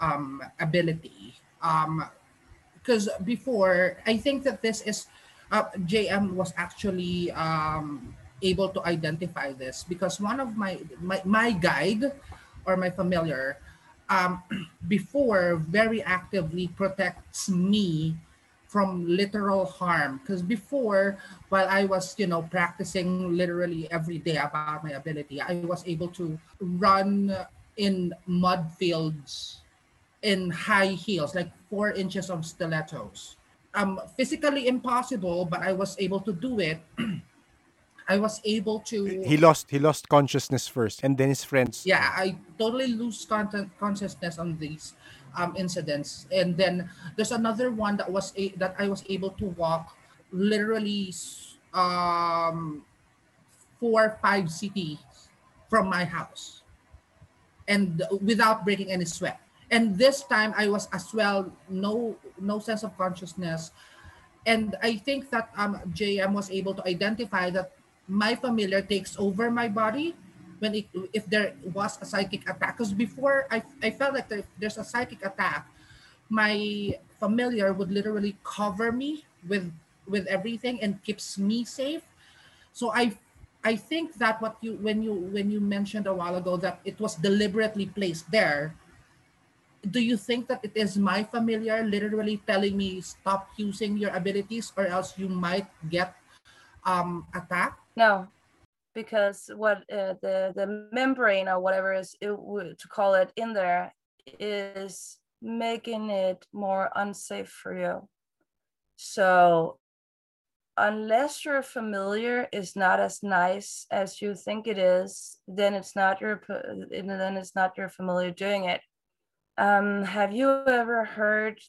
um, ability. Um, because before I think that this is uh, JM was actually um, able to identify this because one of my my, my guide or my familiar um, before very actively protects me from literal harm because before while i was you know practicing literally every day about my ability i was able to run in mud fields in high heels, like four inches of stilettos. Um, physically impossible, but I was able to do it. I was able to. He lost. He lost consciousness first, and then his friends. Yeah, I totally lose con- consciousness on these um, incidents, and then there's another one that was a- that I was able to walk literally um, four five cities from my house, and without breaking any sweat and this time i was as well no no sense of consciousness and i think that um, jm was able to identify that my familiar takes over my body. When it, if there was a psychic attack because before I, I felt like there, there's a psychic attack my familiar would literally cover me with with everything and keeps me safe. So i i think that what you when you when you mentioned a while ago that it was deliberately placed there do you think that it is my familiar literally telling me stop using your abilities or else you might get um attacked no because what uh, the the membrane or whatever is it, to call it in there is making it more unsafe for you so unless your familiar is not as nice as you think it is then it's not your then it's not your familiar doing it um, have you ever heard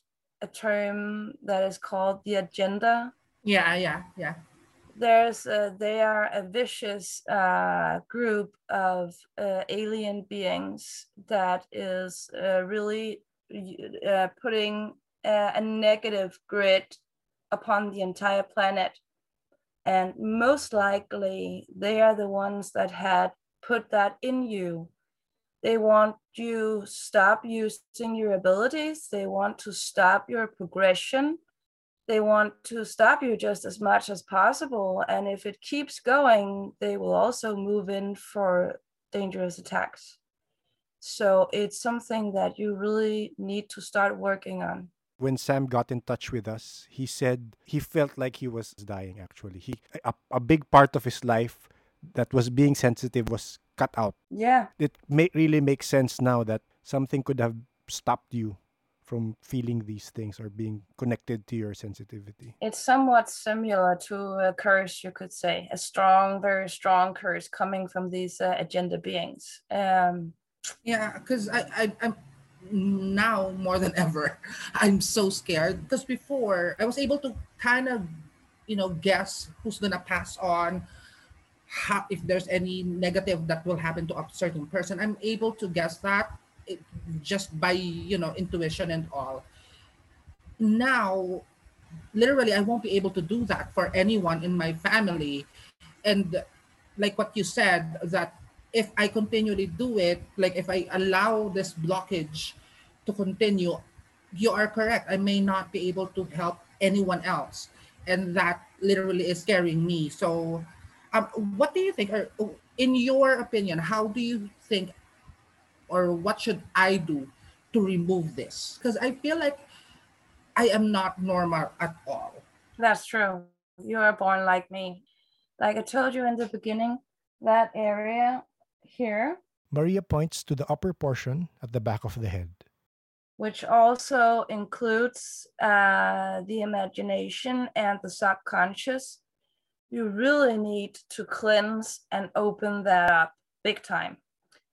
a term that is called the agenda? Yeah, yeah, yeah. There's a, they are a vicious uh, group of uh, alien beings that is uh, really uh, putting a, a negative grid upon the entire planet. And most likely, they are the ones that had put that in you they want you stop using your abilities. They want to stop your progression. They want to stop you just as much as possible. And if it keeps going, they will also move in for dangerous attacks. So it's something that you really need to start working on. When Sam got in touch with us, he said he felt like he was dying actually. He a, a big part of his life that was being sensitive was cut out. Yeah. It may really makes sense now that something could have stopped you from feeling these things or being connected to your sensitivity? It's somewhat similar to a curse, you could say, a strong, very strong curse coming from these uh, agenda beings. Um, yeah, because I, I, I'm now more than ever, I'm so scared. Because before, I was able to kind of, you know, guess who's gonna pass on, how, if there's any negative that will happen to a certain person. I'm able to guess that just by you know intuition and all. Now, literally, I won't be able to do that for anyone in my family, and like what you said that if I continually do it, like if I allow this blockage to continue, you are correct. I may not be able to help anyone else. And that literally is scaring me. So, um, what do you think, or in your opinion, how do you think, or what should I do to remove this? Because I feel like I am not normal at all. That's true. You are born like me. Like I told you in the beginning, that area here. Maria points to the upper portion at the back of the head. Which also includes uh, the imagination and the subconscious. You really need to cleanse and open that up big time.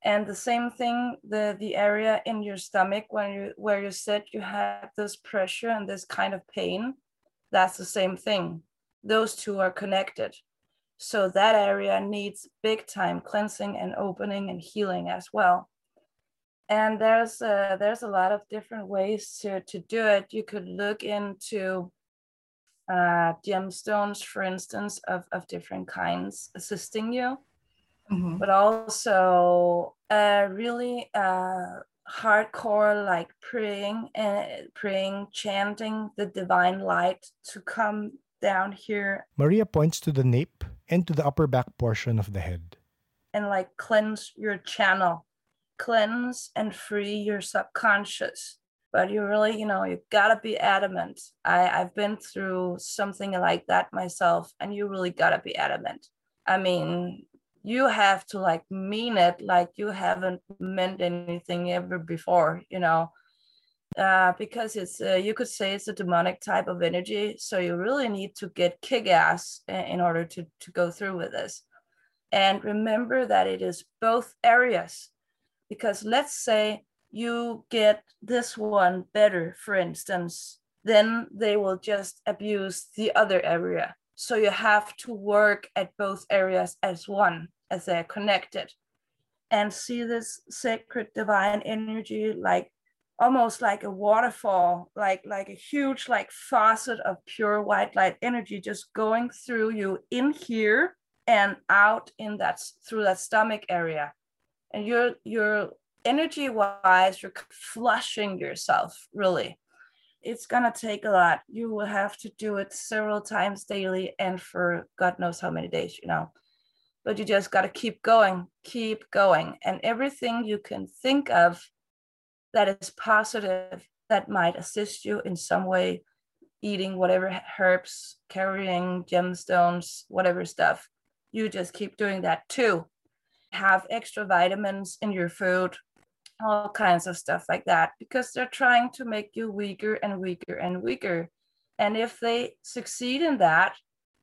And the same thing, the, the area in your stomach when you where you said you had this pressure and this kind of pain, that's the same thing. Those two are connected. So that area needs big time cleansing and opening and healing as well. And there's a, there's a lot of different ways to, to do it. You could look into uh, gemstones, for instance, of, of different kinds assisting you, mm-hmm. but also uh, really uh, hardcore like praying and praying, chanting the divine light to come down here. Maria points to the nape and to the upper back portion of the head. And like cleanse your channel, cleanse and free your subconscious. But you really, you know, you gotta be adamant. I, I've been through something like that myself, and you really gotta be adamant. I mean, you have to like mean it like you haven't meant anything ever before, you know? Uh, because it's uh, you could say it's a demonic type of energy so you really need to get kick-ass in order to, to go through with this. And remember that it is both areas because let's say you get this one better for instance then they will just abuse the other area so you have to work at both areas as one as they're connected. And see this sacred divine energy like almost like a waterfall like like a huge like faucet of pure white light energy just going through you in here and out in that through that stomach area. And you're you're energy wise you're flushing yourself really it's gonna take a lot. You will have to do it several times daily and for god knows how many days you know. But you just got to keep going keep going. And everything you can think of that is positive that might assist you in some way eating whatever herbs carrying gemstones whatever stuff you just keep doing that too. Have extra vitamins in your food all kinds of stuff like that because they're trying to make you weaker and weaker and weaker and if they succeed in that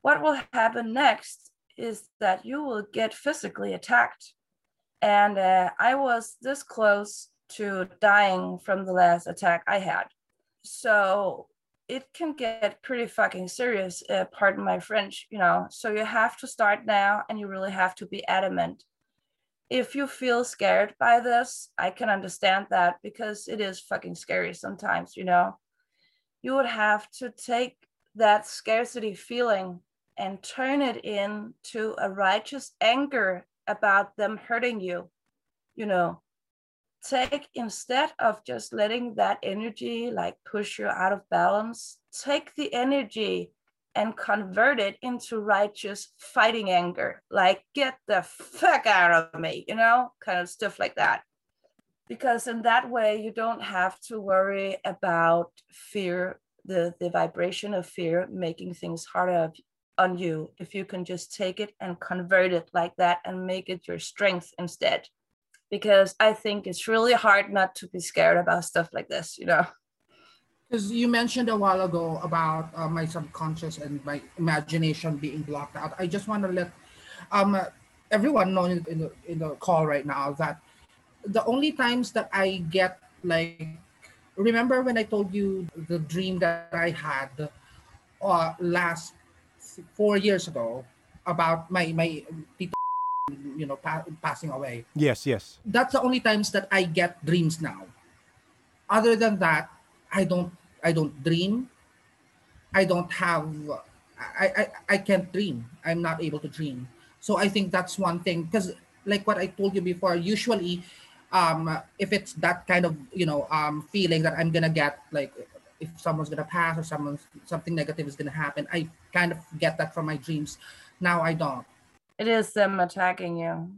what will happen next is that you will get physically attacked and uh, i was this close to dying from the last attack I had. So it can get pretty fucking serious, uh, pardon my French, you know. So you have to start now and you really have to be adamant. If you feel scared by this, I can understand that because it is fucking scary sometimes, you know. You would have to take that scarcity feeling and turn it into a righteous anger about them hurting you, you know, take instead of just letting that energy like push you out of balance take the energy and convert it into righteous fighting anger. Like get the fuck out of me you know kind of stuff like that. Because in that way you don't have to worry about fear the the vibration of fear making things harder on you if you can just take it and convert it like that and make it your strength instead. Because I think it's really hard not to be scared about stuff like this, you know. Because you mentioned a while ago about uh, my subconscious and my imagination being blocked out. I just want to let um, everyone know in, in, the, in the call right now that the only times that I get like, remember when I told you the dream that I had uh, last four years ago about my my tito, you know pa- passing away. Yes, yes. That's the only times that I get dreams now. Other than that, I don't I don't dream. I don't have I I, I can't dream. I'm not able to dream. So I think that's one thing because like what I told you before, usually um if it's that kind of you know um feeling that I'm gonna get like if someone's gonna pass or someone something negative is gonna happen, I kind of get that from my dreams. Now I don't. It is them attacking you,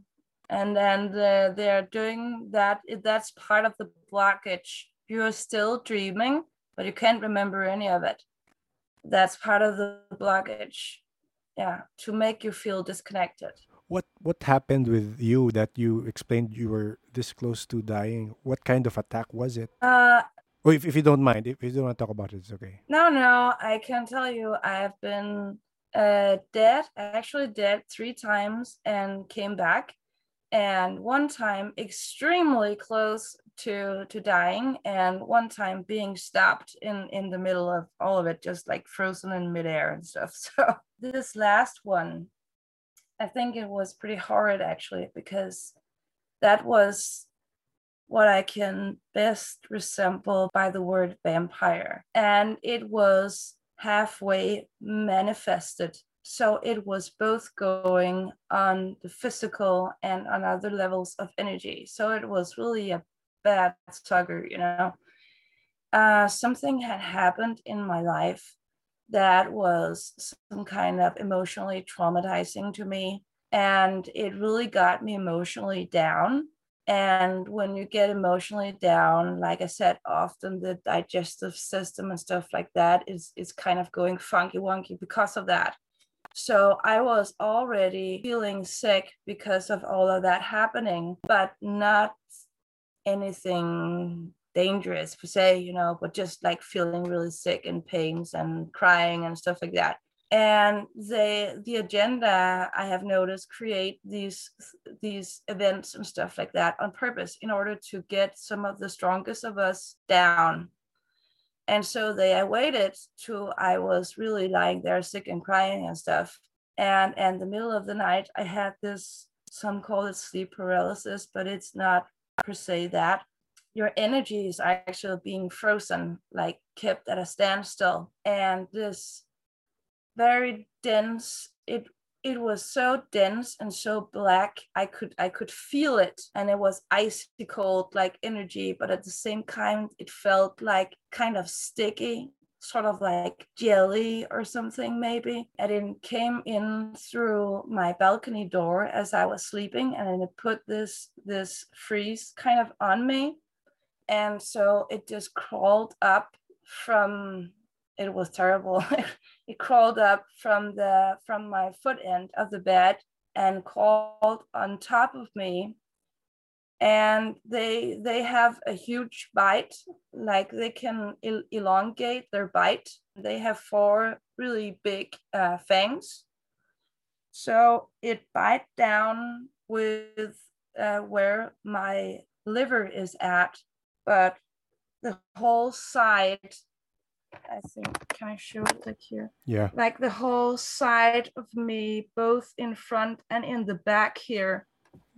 and and uh, they're doing that. That's part of the blockage. You're still dreaming, but you can't remember any of it. That's part of the blockage. Yeah, to make you feel disconnected. What what happened with you that you explained you were this close to dying? What kind of attack was it? Uh, Oh, if, if you don't mind, if you don't want to talk about it, it's okay. No, no, I can tell you I've been uh, dead, actually dead three times and came back. And one time extremely close to to dying, and one time being stopped in in the middle of all of it, just like frozen in midair and stuff. So this last one, I think it was pretty horrid actually because that was what I can best resemble by the word vampire. And it was halfway manifested. So it was both going on the physical and on other levels of energy. So it was really a bad sucker, you know. Uh, something had happened in my life that was some kind of emotionally traumatizing to me. And it really got me emotionally down and when you get emotionally down like i said often the digestive system and stuff like that is is kind of going funky wonky because of that so i was already feeling sick because of all of that happening but not anything dangerous per se you know but just like feeling really sick and pains and crying and stuff like that. And they the agenda i have noticed create these these events and stuff like that on purpose in order to get some of the strongest of us down and so they i waited till i was really lying there sick and crying and stuff. And and the middle of the night i had this some call it sleep paralysis but it's not per se that. Your energies are actually being frozen like kept at a standstill. And this very dense it it was so dense and so black i could i could feel it and it was icy cold like energy but at the same time it felt like kind of sticky sort of like jelly or something maybe. And it came in through my balcony door as i was sleeping and it put this this freeze kind of on me. And so it just crawled up from it was terrible. it crawled up from the from my foot end of the bed and crawled on top of me. And they they have a huge bite, like they can el- elongate their bite. They have four really big uh, fangs. So it bite down with uh, where my liver is at, but the whole side I think, can I show it like here? Yeah. Like the whole side of me, both in front and in the back here.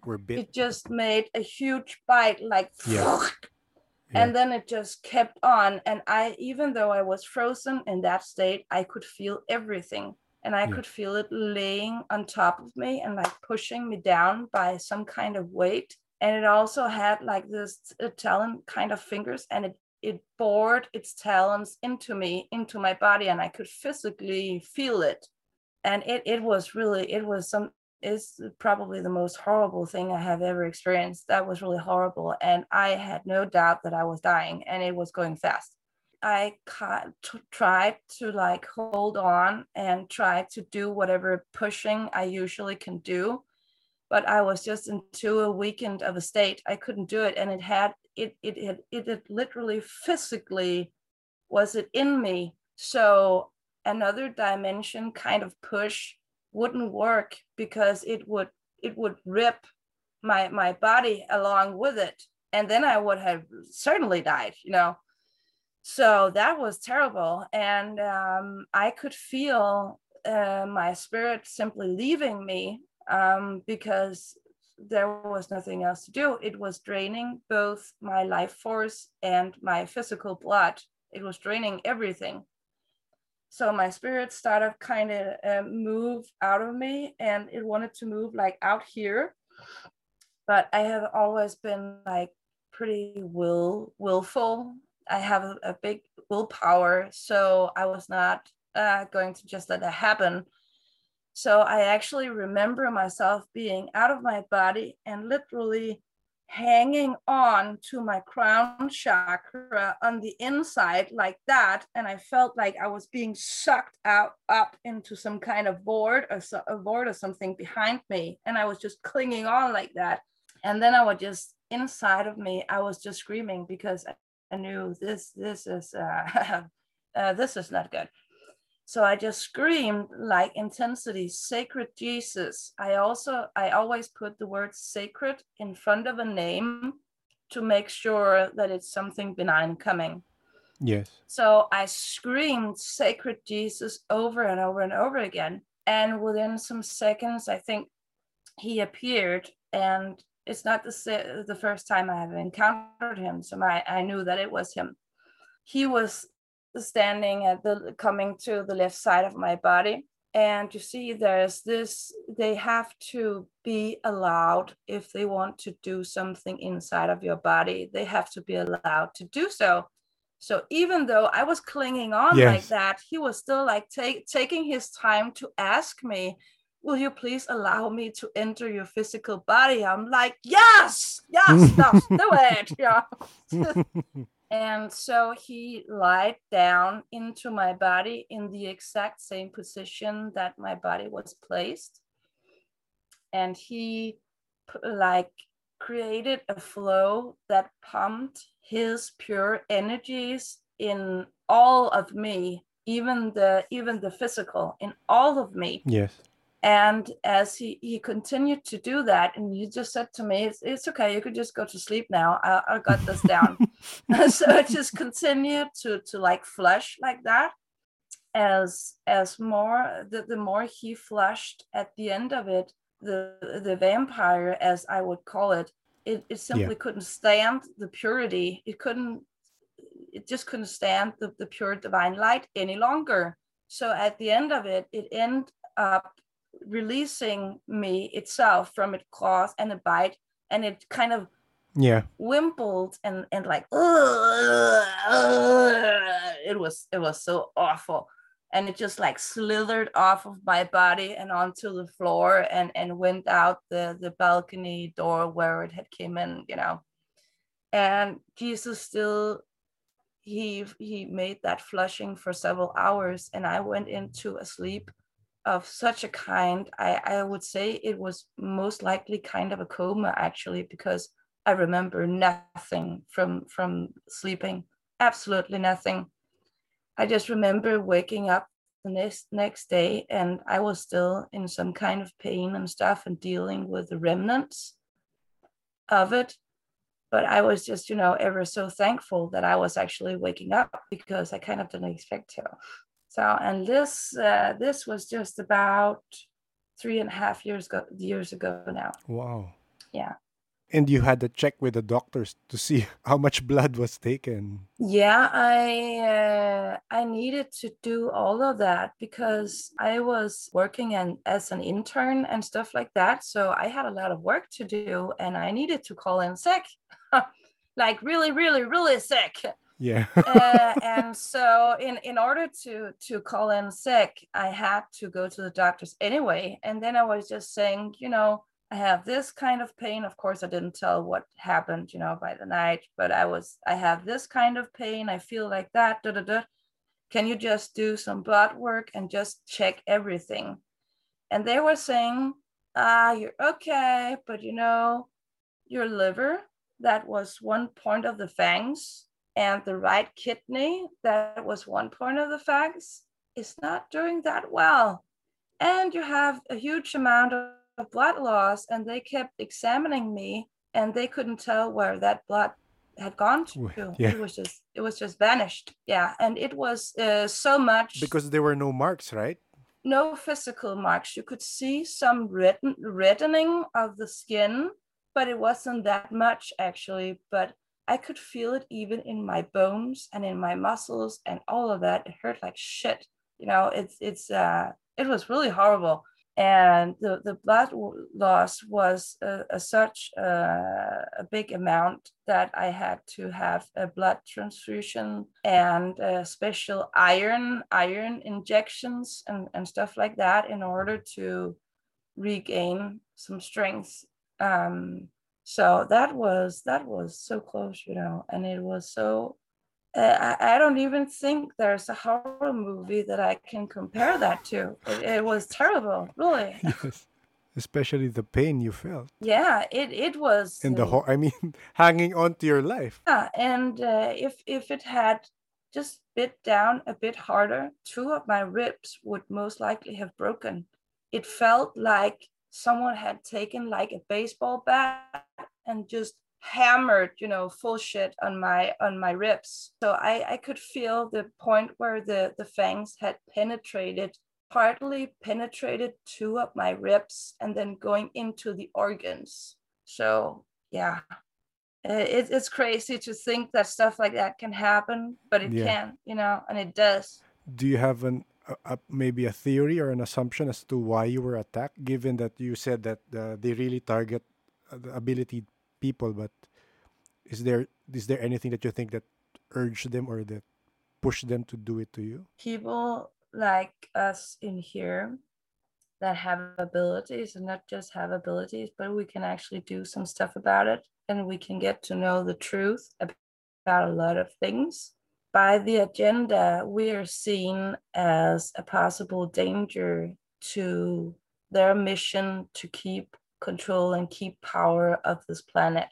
We're bit. It just made a huge bite, like, Yeah. and then it just kept on. And I, even though I was frozen in that state, I could feel everything. And I Yeah. could feel it laying on top of me and like pushing me down by some kind of weight. And it also had like this Italian kind of fingers and it it bored its talons into me, into my body, and I could physically feel it. And it, it was really, it was some, is probably the most horrible thing I have ever experienced. That was really horrible. And I had no doubt that I was dying and it was going fast. I tried to like hold on and try to do whatever pushing I usually can do. But I was just into a weekend of a state. I couldn't do it. And it had it it had it had literally physically was it in me. So another dimension kind of push wouldn't work because it would it would rip my my body along with it. And then i would have certainly died you know? So that was terrible. And um, i could feel uh, my spirit simply leaving me um, because there was nothing else to do. It was draining both my life force and my physical blood. It was draining everything. So my spirit started kind of uh, move out of me and it wanted to move like out here. But i have always been like pretty will willful. I have a, a big willpower, so I was not uh, going to just let that happen. So I actually remember myself being out of my body and literally hanging on to my crown chakra on the inside like that. And i felt like i was being sucked out up into some kind of board or so, a board or something behind me. And i was just clinging on like that. And then i was just inside of me i was just screaming because I knew this this is uh, uh, this is not good. So I just screamed like intensity, sacred Jesus. I also I always put the word sacred in front of a name to make sure that it's something benign coming. Yes. So I screamed sacred Jesus over and over and over again. And within some seconds, I think he appeared and it's not the, the first time I have encountered him. So my, I knew that it was him. He was standing at the coming to the left side of my body. And you see, there's this, they have to be allowed if they want to do something inside of your body, they have to be allowed to do so. So even though I was clinging on yes. like that, he was still like take, taking his time to ask me will you please allow me to enter your physical body? I'm like, yes, yes, let's do it. Yeah. and so he lied down into my body in the exact same position that my body was placed. And he like created a flow that pumped his pure energies in all of me even the even the physical in all of me yes and as he, he continued to do that, and he just said to me, It's, it's okay, you could just go to sleep now. I, I got this down. so it just continued to, to like flush like that. As as more the, the more he flushed at the end of it, the the vampire, as I would call it, it, it simply yeah. couldn't stand the purity. It couldn't it just couldn't stand the, the pure divine light any longer. So at the end of it, it ended up releasing me itself from its claws and a bite and it kind of yeah. wimpled and and like it was it was so awful. And it just like slithered off of my body and onto the floor and and went out the the balcony door where it had came in you know. And jesus still he he made that flushing for several hours and i went into a sleep of such a kind, I, I would say it was most likely kind of a coma actually, because I remember nothing from from sleeping, absolutely nothing. I just remember waking up the next next day and I was still in some kind of pain and stuff and dealing with the remnants of it. But I was just, you know, ever so thankful that I was actually waking up because I kind of didn't expect to. So, and this uh, this was just about three and a half years ago years ago now. Wow. Yeah. And you had to check with the doctors to see how much blood was taken. Yeah, I uh, I needed to do all of that because I was working and as an intern and stuff like that. So I had a lot of work to do, and I needed to call in sick, like really, really, really sick yeah. Uh, and so in in order to to call in sick i had to go to the doctors anyway. And then i was just saying you know i have this kind of pain. Of course i didn't tell what happened you know by the night but i was i have this kind of pain. I feel like that da, da, da. can you just do some blood work and just check everything? And they were saying ah you're okay but you know your liver that was one point of the fangs and the right kidney, that was one point of the facts, is not doing that well. And you have a huge amount of blood loss, and they kept examining me, and they couldn't tell where that blood had gone to. Yeah. It was just it was just vanished. Yeah, and it was uh, so much Because there were no marks, right? no physical marks. You could see some redden, reddening of the skin, but it wasn't that much actually. But I could feel it even in my bones and in my muscles and all of that. It hurt like shit. You know, it's it's uh it was really horrible. And the, the blood loss was a such uh, a big amount that I had to have a blood transfusion and special iron iron injections and, and stuff like that in order to regain some strength. Um, so that was that was so close, you know, and it was so. Uh, I, I don't even think there's a horror movie that I can compare that to. It, it was terrible, really. Yes. Especially the pain you felt Yeah, it it was. and the uh, ho- I mean, hanging on to your life. Yeah, and uh, if if it had just bit down a bit harder, two of my ribs would most likely have broken. It felt like someone had taken like a baseball bat and just hammered, you know, full shit on my on my ribs. So I I could feel the point where the the fangs had penetrated partly penetrated two of my ribs and then going into the organs. So yeah, it, it's crazy to think that stuff like that can happen, but it Yeah. can, you know, and it does. Do you have an maybe a theory or an assumption as to why you were attacked? Given that you said that uh, they really target uh, the ability people, but is there is there anything that you think that urged them or that pushed them to do it to you? People like us in here that have abilities and not just have abilities, but we can actually do some stuff about it and we can get to know the truth about a lot of things. By the agenda, we are seen as a possible danger to their mission to keep control and keep power of this planet.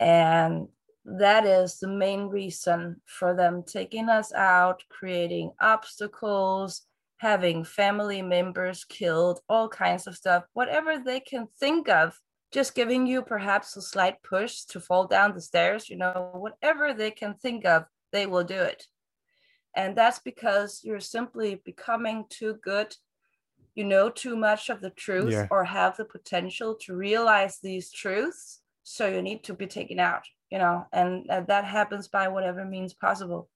And that is the main reason for them taking us out, creating obstacles, having family members killed, all kinds of stuff, whatever they can think of, just giving you perhaps a slight push to fall down the stairs, you know, whatever they can think of, they will do it. And that's because you're simply becoming too good. You know too much of the truth Yeah. or have the potential to realize these truths. So you need to be taken out, you know, and uh, that happens by whatever means possible.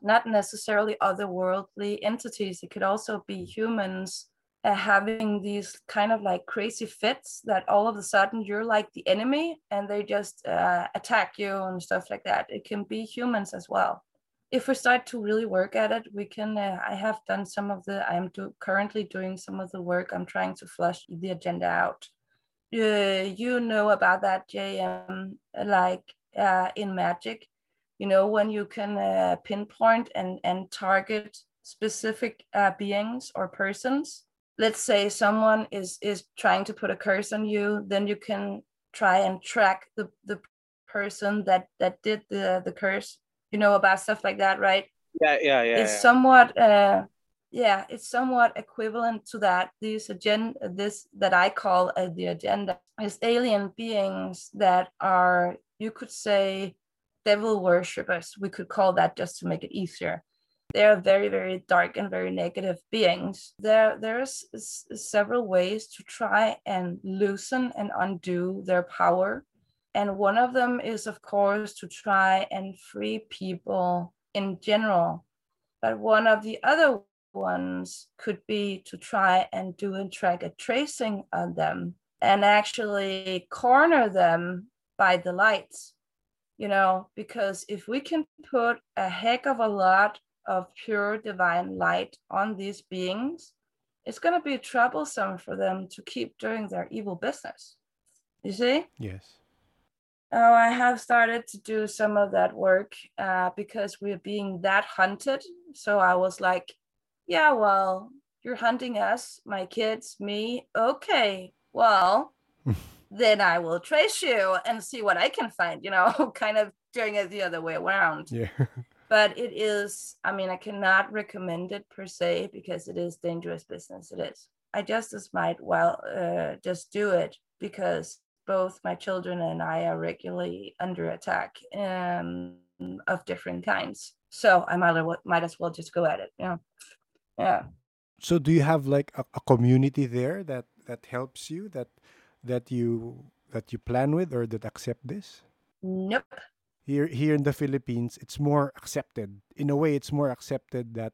Not necessarily otherworldly entities, it could also be humans uh, having these kind of like crazy fits that all of a sudden you're like the enemy and they just uh, attack you and stuff like that. It can be humans as well if we start to really work at it, we can. Uh, I have done some of the. I am do, currently doing some of the work. I'm trying to flush the agenda out. Uh, you know about that, JM, like uh, in Magic, you know when you can uh, pinpoint and and target specific uh, beings or persons. Let's say someone is is trying to put a curse on you, then you can try and track the the person that that did the the curse you know about stuff like that right? Yeah, yeah, yeah. it's yeah. somewhat uh yeah it's somewhat equivalent to that. These agenda this that i call uh, the agenda is alien beings that are you could say devil worshippers. We could call that just to make it easier. They're very very dark and very negative beings. There there's s- several ways to try and loosen and undo their power and one of them is, of course, to try and free people in general. But one of the other ones could be to try and do a track a tracing on them and actually corner them by the lights. You know, because if we can put a heck of a lot of pure divine light on these beings, it's going to be troublesome for them to keep doing their evil business. You see? Yes. Oh, I have started to do some of that work uh, because we're being that hunted. So I was like, yeah, well, you're hunting us, my kids, me. Okay, well, then I will trace you and see what I can find, you know, kind of doing it the other way around. Yeah. But it is, I mean, I cannot recommend it per se because it is dangerous business. It is. I just as might well uh, just do it because both my children and I are regularly under attack um, of different kinds. So I might, might as well just go at it. Yeah. Yeah. So do you have like a, a community there that that helps you that that you that you plan with or that accept this? Nope. Here here in the Philippines, it's more accepted. In a way, it's more accepted that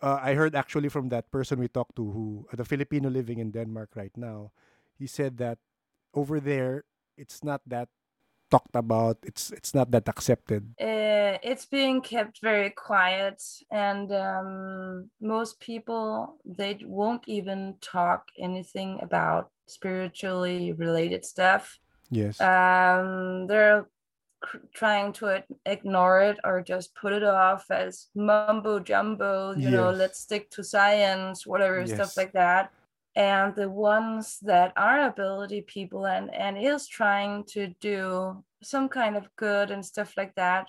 uh, I heard actually from that person we talked to who the Filipino living in Denmark right now. He said that over there it's not that talked about it's it's not that accepted uh, it's being kept very quiet and um, most people they won't even talk anything about spiritually related stuff yes um, they're trying to ignore it or just put it off as mumbo jumbo you yes. know let's stick to science whatever yes. stuff like that and the ones that are ability people and and is trying to do some kind of good and stuff like that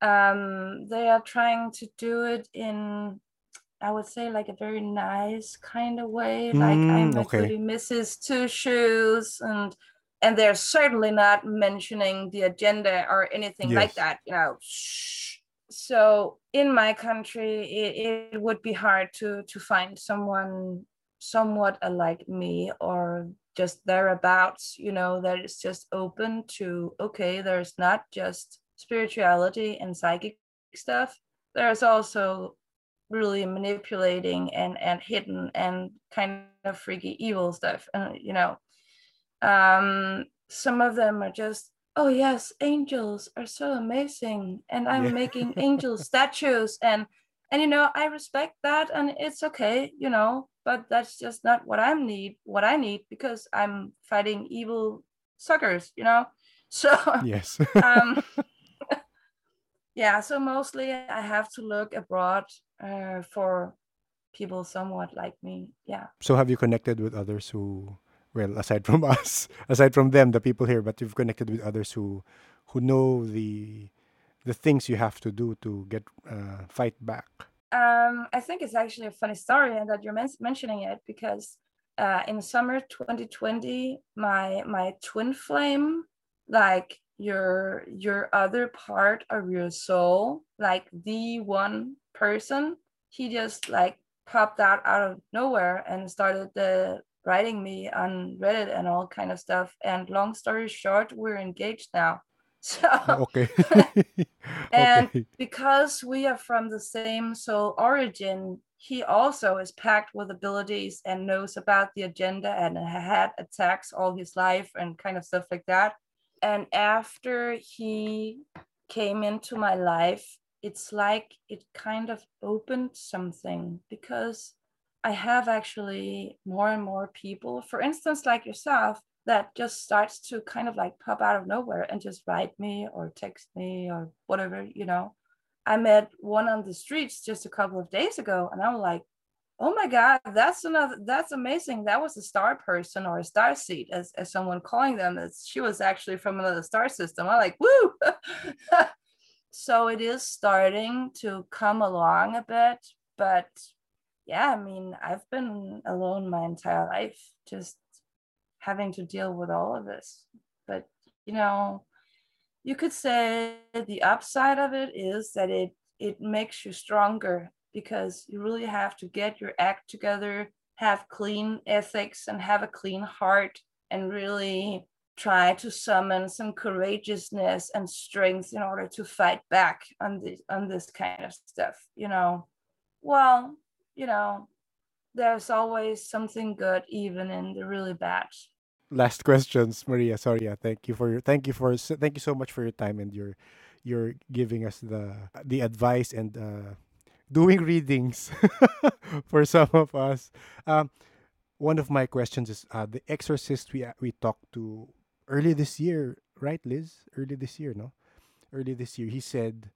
um they are trying to do it in i would say like a very nice kind of way mm, like i'm a okay. goody mrs two shoes and and they're certainly not mentioning the agenda or anything yes. like that you know so in my country it, it would be hard to to find someone somewhat alike me or just thereabouts, you know, that it's just open to, okay, there's not just spirituality and psychic stuff, there's also really manipulating and and hidden and kind of freaky evil stuff and you know um some of them are just oh yes angels are so amazing and i'm yeah. making angel statues and and you know i respect that and it's okay you know but that's just not what I need. What I need because I'm fighting evil suckers, you know. So yes, um, yeah. So mostly I have to look abroad uh, for people somewhat like me. Yeah. So have you connected with others who, well, aside from us, aside from them, the people here, but you've connected with others who, who know the, the things you have to do to get uh, fight back um, I think it's actually a funny story and that you're men- mentioning it because uh, in summer 2020, my my twin flame, like your your other part of your soul, like the one person, he just like popped out out of nowhere and started the writing me on Reddit and all kind of stuff. And long story short, we're engaged now. So oh, okay. and okay. because we are from the same soul origin, he also is packed with abilities and knows about the agenda and had attacks all his life and kind of stuff like that. And after he came into my life, it's like it kind of opened something because I have actually more and more people, for instance, like yourself, that just starts to kind of like pop out of nowhere and just write me or text me or whatever, you know. I met one on the streets just a couple of days ago and I'm like, oh my God, that's another, that's amazing. That was a star person or a star seed as, as someone calling them. As she was actually from another star system. I'm like, woo. so it is starting to come along a bit, but yeah, I mean, I've been alone my entire life, just having to deal with all of this. But, you know, you could say the upside of it is that it it makes you stronger because you really have to get your act together, have clean ethics and have a clean heart and really try to summon some courageousness and strength in order to fight back on this on this kind of stuff, you know. Well, you know, there's always something good even in the really bad last questions, Maria. Sorry. Thank you for your thank you for thank you so much for your time and your you're giving us the the advice and uh, doing readings for some of us. Um, one of my questions is uh, the exorcist we we talked to early this year, right, Liz? Early this year, no? Early this year, he said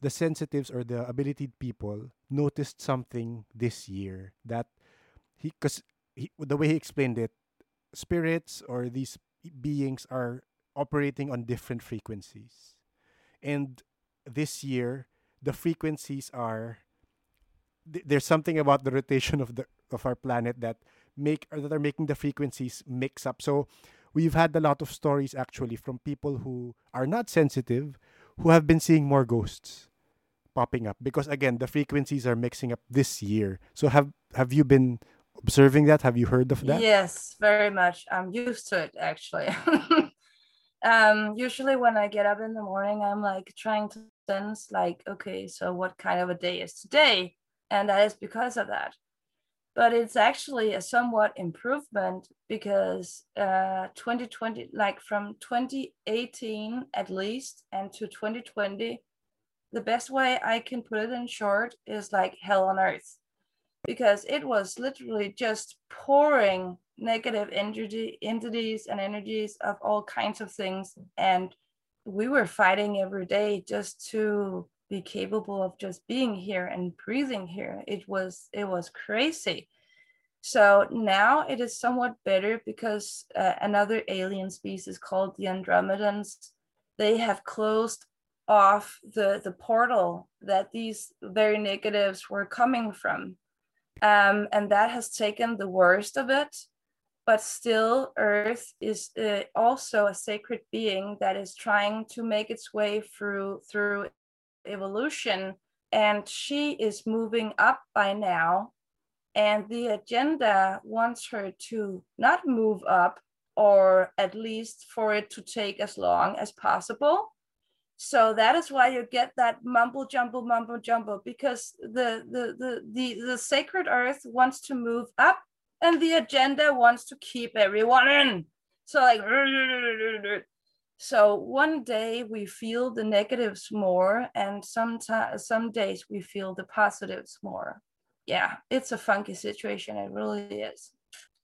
the sensitives or the ability people noticed something this year that he because the way he explained it spirits or these beings are operating on different frequencies. And this year, the frequencies are th- there's something about the rotation of the of our planet that make that are making the frequencies mix up. So we've had a lot of stories actually from people who are not sensitive who have been seeing more ghosts popping up because again the frequencies are mixing up this year. So have have you been observing that? Have you heard of that? Yes, very much. I'm used to it actually. um usually when I get up in the morning I'm like trying to sense like okay, so what kind of a day is today? And that is because of that. But it's actually a somewhat improvement because uh 2020 like from 2018 at least and to 2020 the best way I can put it in short is like hell on earth because it was literally just pouring negative energy entities and energies of all kinds of things. And we were fighting every day just to be capable of just being here and breathing here. It was it was crazy. So now it is somewhat better because uh, another alien species called the andromedans they have closed off the the portal that these very negatives were coming from um, and that has taken the worst of it but still earth is uh, also a sacred being that is trying to make its way through through evolution. And she is moving up by now. And the agenda wants her to not move up or at least for it to take as long as possible so that is why you get that mumble jumble mumble jumble because the the the the, the sacred earth wants to move up and the agenda wants to keep everyone in. So like so one day we feel the negatives more and sometimes some days we feel the positives more. Yeah it's a funky situation it really is.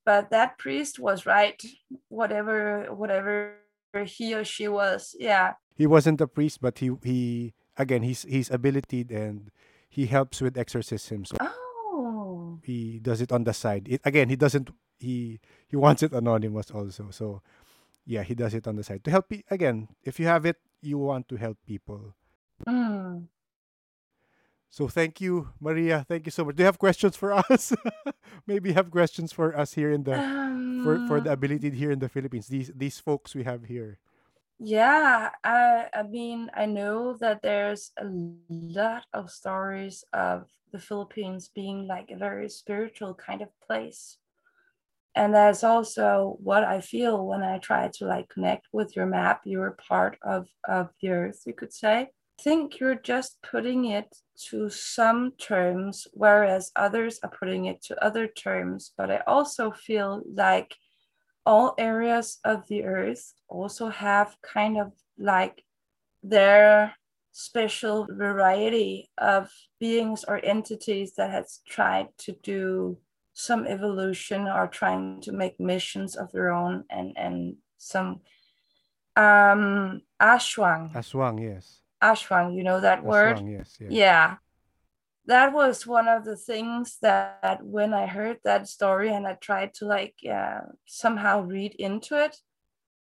But that priest was right whatever whatever he or she was yeah he wasn't a priest, but he he again he's he's abilitied and he helps with exorcisms. So oh. he does it on the side. It, again, he doesn't he he wants it anonymous also. So yeah, he does it on the side to help. Again, if you have it, you want to help people. Mm. So thank you, Maria. Thank you so much. Do you have questions for us? Maybe have questions for us here in the um, for for the ability here in the Philippines. These these folks we have here. Yeah, I, I mean, I know that there's a lot of stories of the Philippines being like a very spiritual kind of place. And that's also what I feel when I try to like connect with your map. You're part of, of the earth, you could say. I think you're just putting it to some terms, whereas others are putting it to other terms. But I also feel like all areas of the earth also have kind of like their special variety of beings or entities that has tried to do some evolution or trying to make missions of their own and and some um aswang. Aswang yes. Aswang you know that aswang, word yes, yes. Yeah that was one of the things that when I heard that story and I tried to like uh, somehow read into it,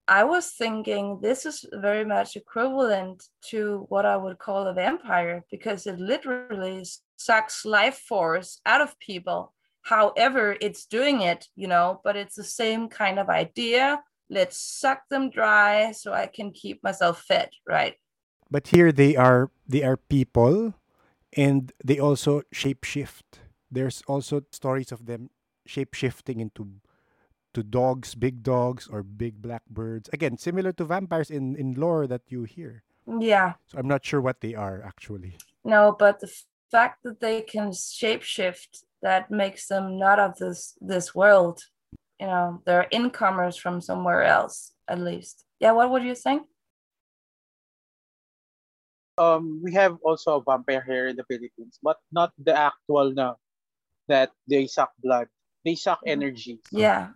I was thinking this is very much equivalent to what I would call a vampire because it literally sucks life force out of people. However, it's doing it, you know, but it's the same kind of idea. Let's suck them dry so I can keep myself fed, right? But here they are they are people and they also shapeshift. There's also stories of them shapeshifting into to dogs, big dogs or big black birds. Again, similar to vampires in in lore that you hear. Yeah. So I'm not sure what they are actually. No, but the fact that they can shapeshift that makes them not of this this world. You know, they're incomers from somewhere else at least. Yeah, what would you think? Um, we have also a vampire here in the Philippines, but not the actual na that they suck blood. They suck mm-hmm. energy. Yeah.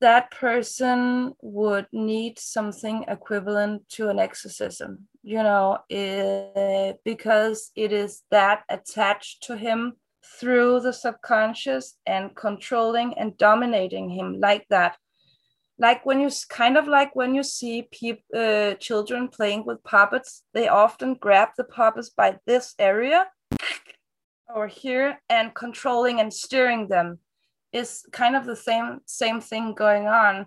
That person would need something equivalent to an exorcism, you know, it, because it is that attached to him through the subconscious and controlling and dominating him like that. Like when you kind of like when you see people uh, children playing with puppets they often grab the puppets by this area or here and controlling and steering them. Is kind of the same same thing going on.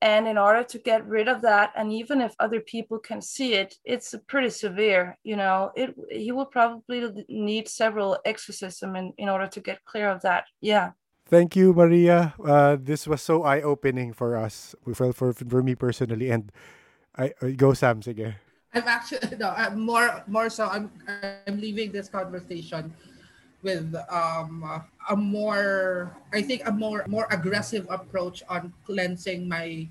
And in order to get rid of that and even if other people can see it it's pretty severe you know? It he will probably need several exorcism in, in order to get clear of that. Yeah Thank you, Maria. Uh, this was so eye-opening for us, We felt for, for, me personally. And I, I go Sam, sige. I'm actually no, I'm more more so. I'm I'm leaving this conversation with um a more I think a more more aggressive approach on cleansing my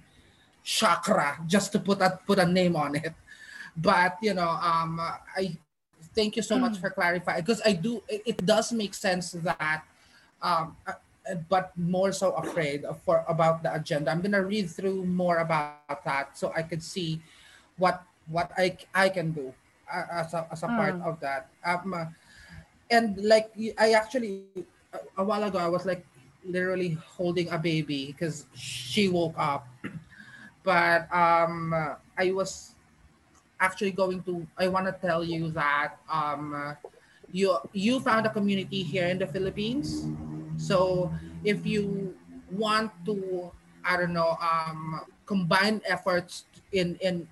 chakra, just to put a put a name on it. But you know, um, I thank you so much for clarifying because I do. It, it does make sense that um but more so afraid of, for about the agenda. I'm gonna read through more about that so I could see what what I I can do uh, as a, as a part Mm. of that. Um, uh, and like I actually a, a while ago I was like literally holding a baby because she woke up, but um I was actually going to I want to tell you that um you you found a community here in the Philippines so if you want to, I don't know, um, combine efforts in in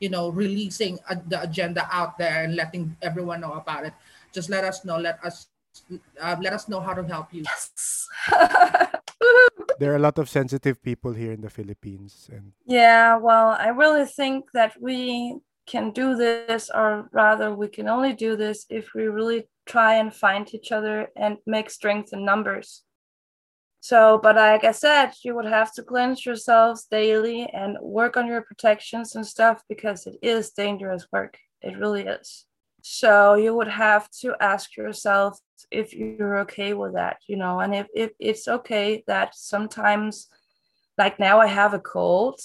you know releasing uh, the agenda out there and letting everyone know about it, just let us know. Let us uh, let us know how to help you. yes There are a lot of sensitive people here in the Philippines, and Yeah, well, I really think that we can do this, or rather, we can only do this if we really try and find each other and make strength in numbers. So, but like I said, you would have to cleanse yourselves daily and work on your protections and stuff because it is dangerous work. It really is. So, you would have to ask yourself if you're okay with that, you know, and if, if it's okay that sometimes like now I have a cold,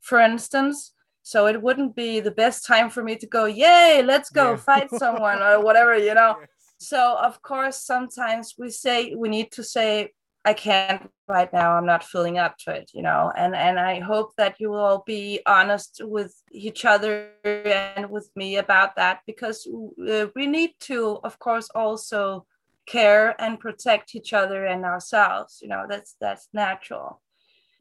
for instance. So it wouldn't be the best time for me to go, yay, let's go Yeah. fight someone or whatever, you know. Yes. So of course, sometimes we say we need to say, I can't right now. I'm not feeling up to it, you know. And and I hope that you will be honest with each other and with me about that because uh, we need to, of course, also care and protect each other and ourselves. You know, that's that's natural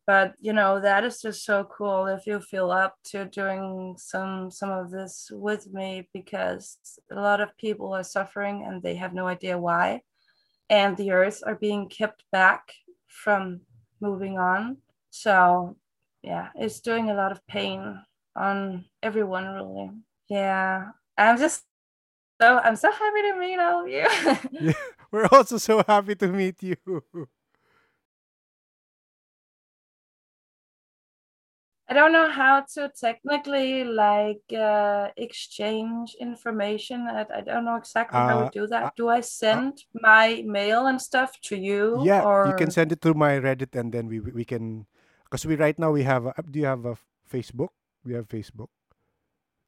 but you know that is just so cool if you feel up to doing some some of this with me because a lot of people are suffering and they have no idea why. And the earth are being kept back from moving on. So yeah it's doing a lot of pain on everyone really. Yeah i'm just so i'm so happy to meet all of you. Yeah, we're also so happy to meet you. I don't know how to technically like uh, exchange information. I, I don't know exactly how Uh, we do that. Do I send my mail and stuff to you? yeah, or... you can send it through my Reddit, and then we we we can, because we right now we have. A, do you have a Facebook? We have Facebook.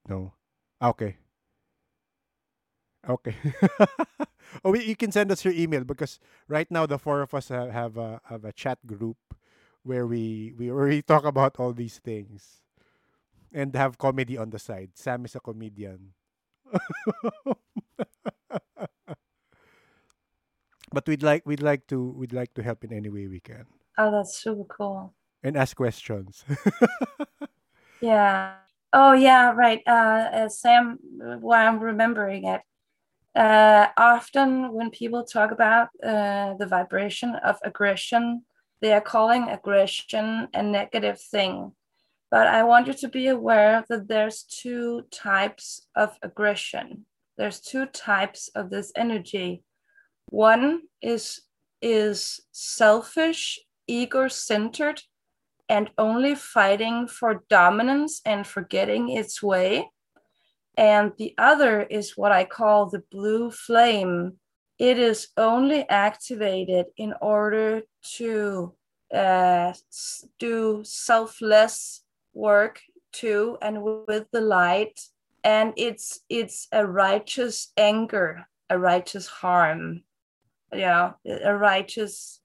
No. Ah, Okay. Okay. oh, we, you can send us your email because right now the four of us have, have a have a chat group where we we we talk about all these things and have comedy on the side. Sam is a comedian. but we'd like we'd like to we'd like to help in any way we can Oh, that's super cool. and ask questions. Yeah. Oh, yeah, right. Uh, uh, Sam, why I'm remembering it. Uh, often when people talk about uh, the vibration of aggression, they are calling aggression a negative thing. But I want you to be aware that there's two types of aggression. There's two types of this energy. One is is selfish, ego-centered, and only fighting for dominance and for getting its way. And the other is what I call the blue flame. It is only activated in order to uh, do selfless work too and with the light. And it's it's a righteous anger, a righteous harm, you know, a righteous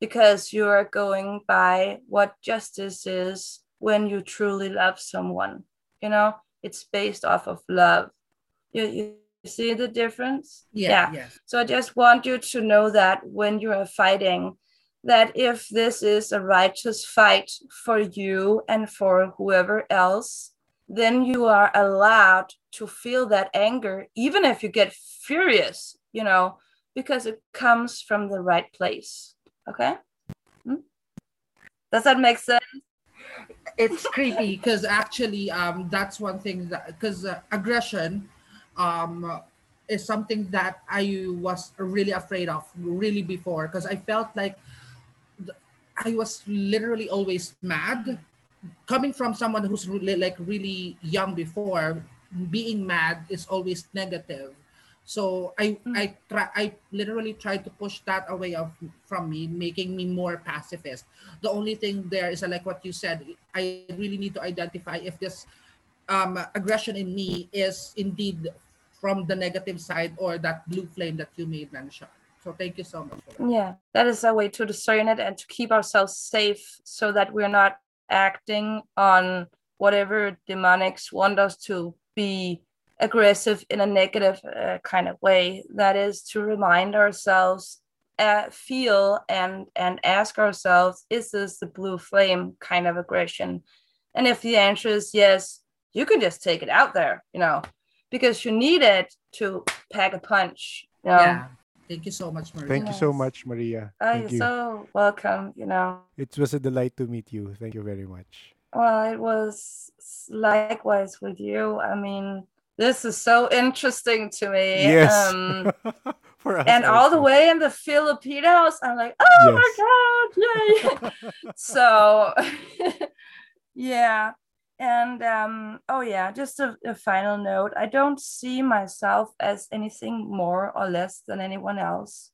because you are going by what justice is when you truly love someone. You know, it's based off of love. You, you see the difference? Yeah, yeah. yes. So I just want you to know that when you are fighting, that if this is a righteous fight for you and for whoever else, then you are allowed to feel that anger, even if you get furious, you know, because it comes from the right place. Okay? Hmm? Does that make sense? it's creepy because actually um that's one thing that because uh, aggression um is something that i was really afraid of really before because i felt like i was literally always mad. Coming from someone who's really like really young before being mad is always negative. So i Mm. i try i literally tried to push that away of from me making me more pacifist. The only thing there is like what you said i really need to identify if this um aggression in me is indeed from the negative side or that blue flame that you made mention so thank you so much that. Yeah, that is a way to discern it and to keep ourselves safe so that we're not acting on whatever demonics want us to be aggressive in a negative uh, kind of way. That is to remind ourselves, uh, feel and and ask ourselves, is this the blue flame kind of aggression? And if the answer is yes, you can just take it out there, you know, because you need it to pack a punch. You know? yeah thank you so much Maria. Thank you so much, Maria. Oh, Thank you're you. so welcome, you know. It was a delight to meet you. Thank you very much. Well, it was likewise with you. I mean, this is so interesting to me. Yes. Um, For us and all the way in the Filipinos, I'm like, oh my god, yay! so, yeah. And um, oh yeah, just a, a final note. I don't see myself as anything more or less than anyone else.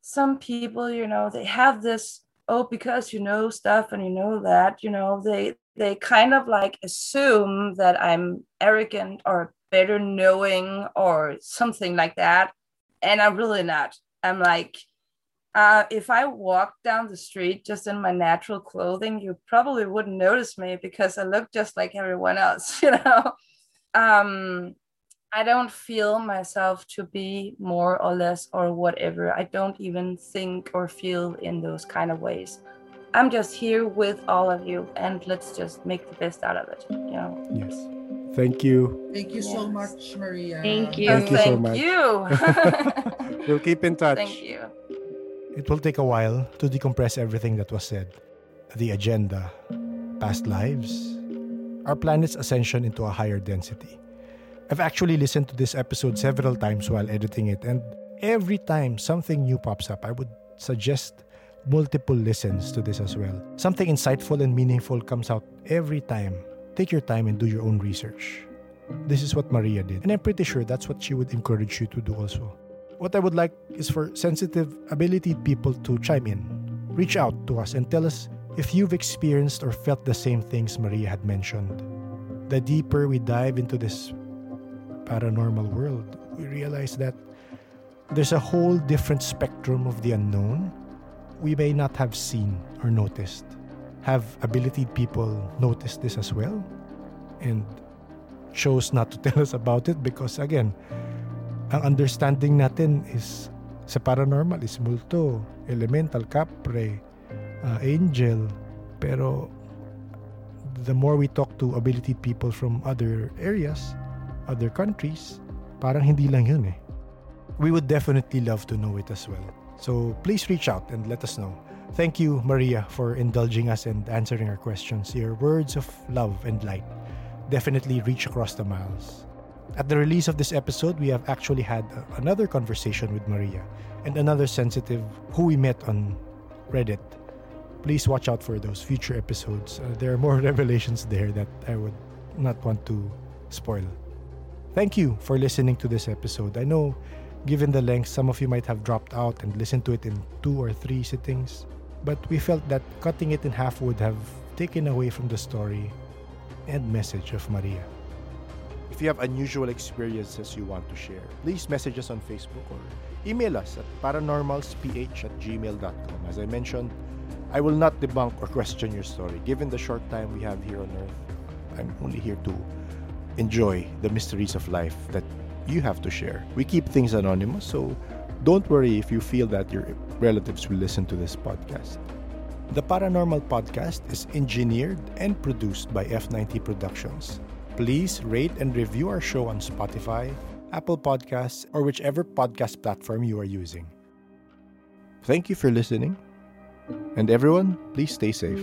Some people, you know, they have this oh because you know stuff and you know that, you know, they they kind of like assume that I'm arrogant or better knowing or something like that. And I'm really not. I'm like, uh, if I walked down the street just in my natural clothing, you probably wouldn't notice me because I look just like everyone else, you know. Um, I don't feel myself to be more or less or whatever. I don't even think or feel in those kind of ways. I'm just here with all of you, and let's just make the best out of it. You know. Yes. Thank you. thank you so much maria Thank you. Thank you so much. you. we'll keep in touch. Thank you. It will take a while to decompress everything that was said. The agenda, past lives, our planet's ascension into a higher density. I've actually listened to this episode several times while editing it, and every time something new pops up, I would suggest multiple listens to this as well. Something insightful and meaningful comes out every time. Take your time and do your own research. This is what Maria did, and I'm pretty sure that's what she would encourage you to do also. What I would like is for sensitive, ability people to chime in. Reach out to us and tell us if you've experienced or felt the same things Maria had mentioned. The deeper we dive into this paranormal world, we realize that there's a whole different spectrum of the unknown we may not have seen or noticed. Have ability people noticed this as well and chose not to tell us about it because again, ang understanding natin is sa paranormal is multo, elemental, kapre, uh, angel. Pero the more we talk to ability people from other areas, other countries, parang hindi lang yun eh. We would definitely love to know it as well. So please reach out and let us know. Thank you, Maria, for indulging us and answering our questions. Your words of love and light definitely reach across the miles. At the release of this episode, we have actually had another conversation with Maria and another sensitive who we met on Reddit. Please watch out for those future episodes. Uh, there are more revelations there that I would not want to spoil. Thank you for listening to this episode. I know, given the length, some of you might have dropped out and listened to it in two or three sittings, but we felt that cutting it in half would have taken away from the story and message of Maria. If you have unusual experiences you want to share, please message us on Facebook or email us at paranormalsph at gmail.com. As I mentioned, I will not debunk or question your story. Given the short time we have here on Earth, I'm only here to enjoy the mysteries of life that you have to share. We keep things anonymous, so don't worry if you feel that your relatives will listen to this podcast. The Paranormal Podcast is engineered and produced by F90 Productions. Please rate and review our show on Spotify, Apple Podcasts, or whichever podcast platform you are using. Thank you for listening. And everyone, please stay safe.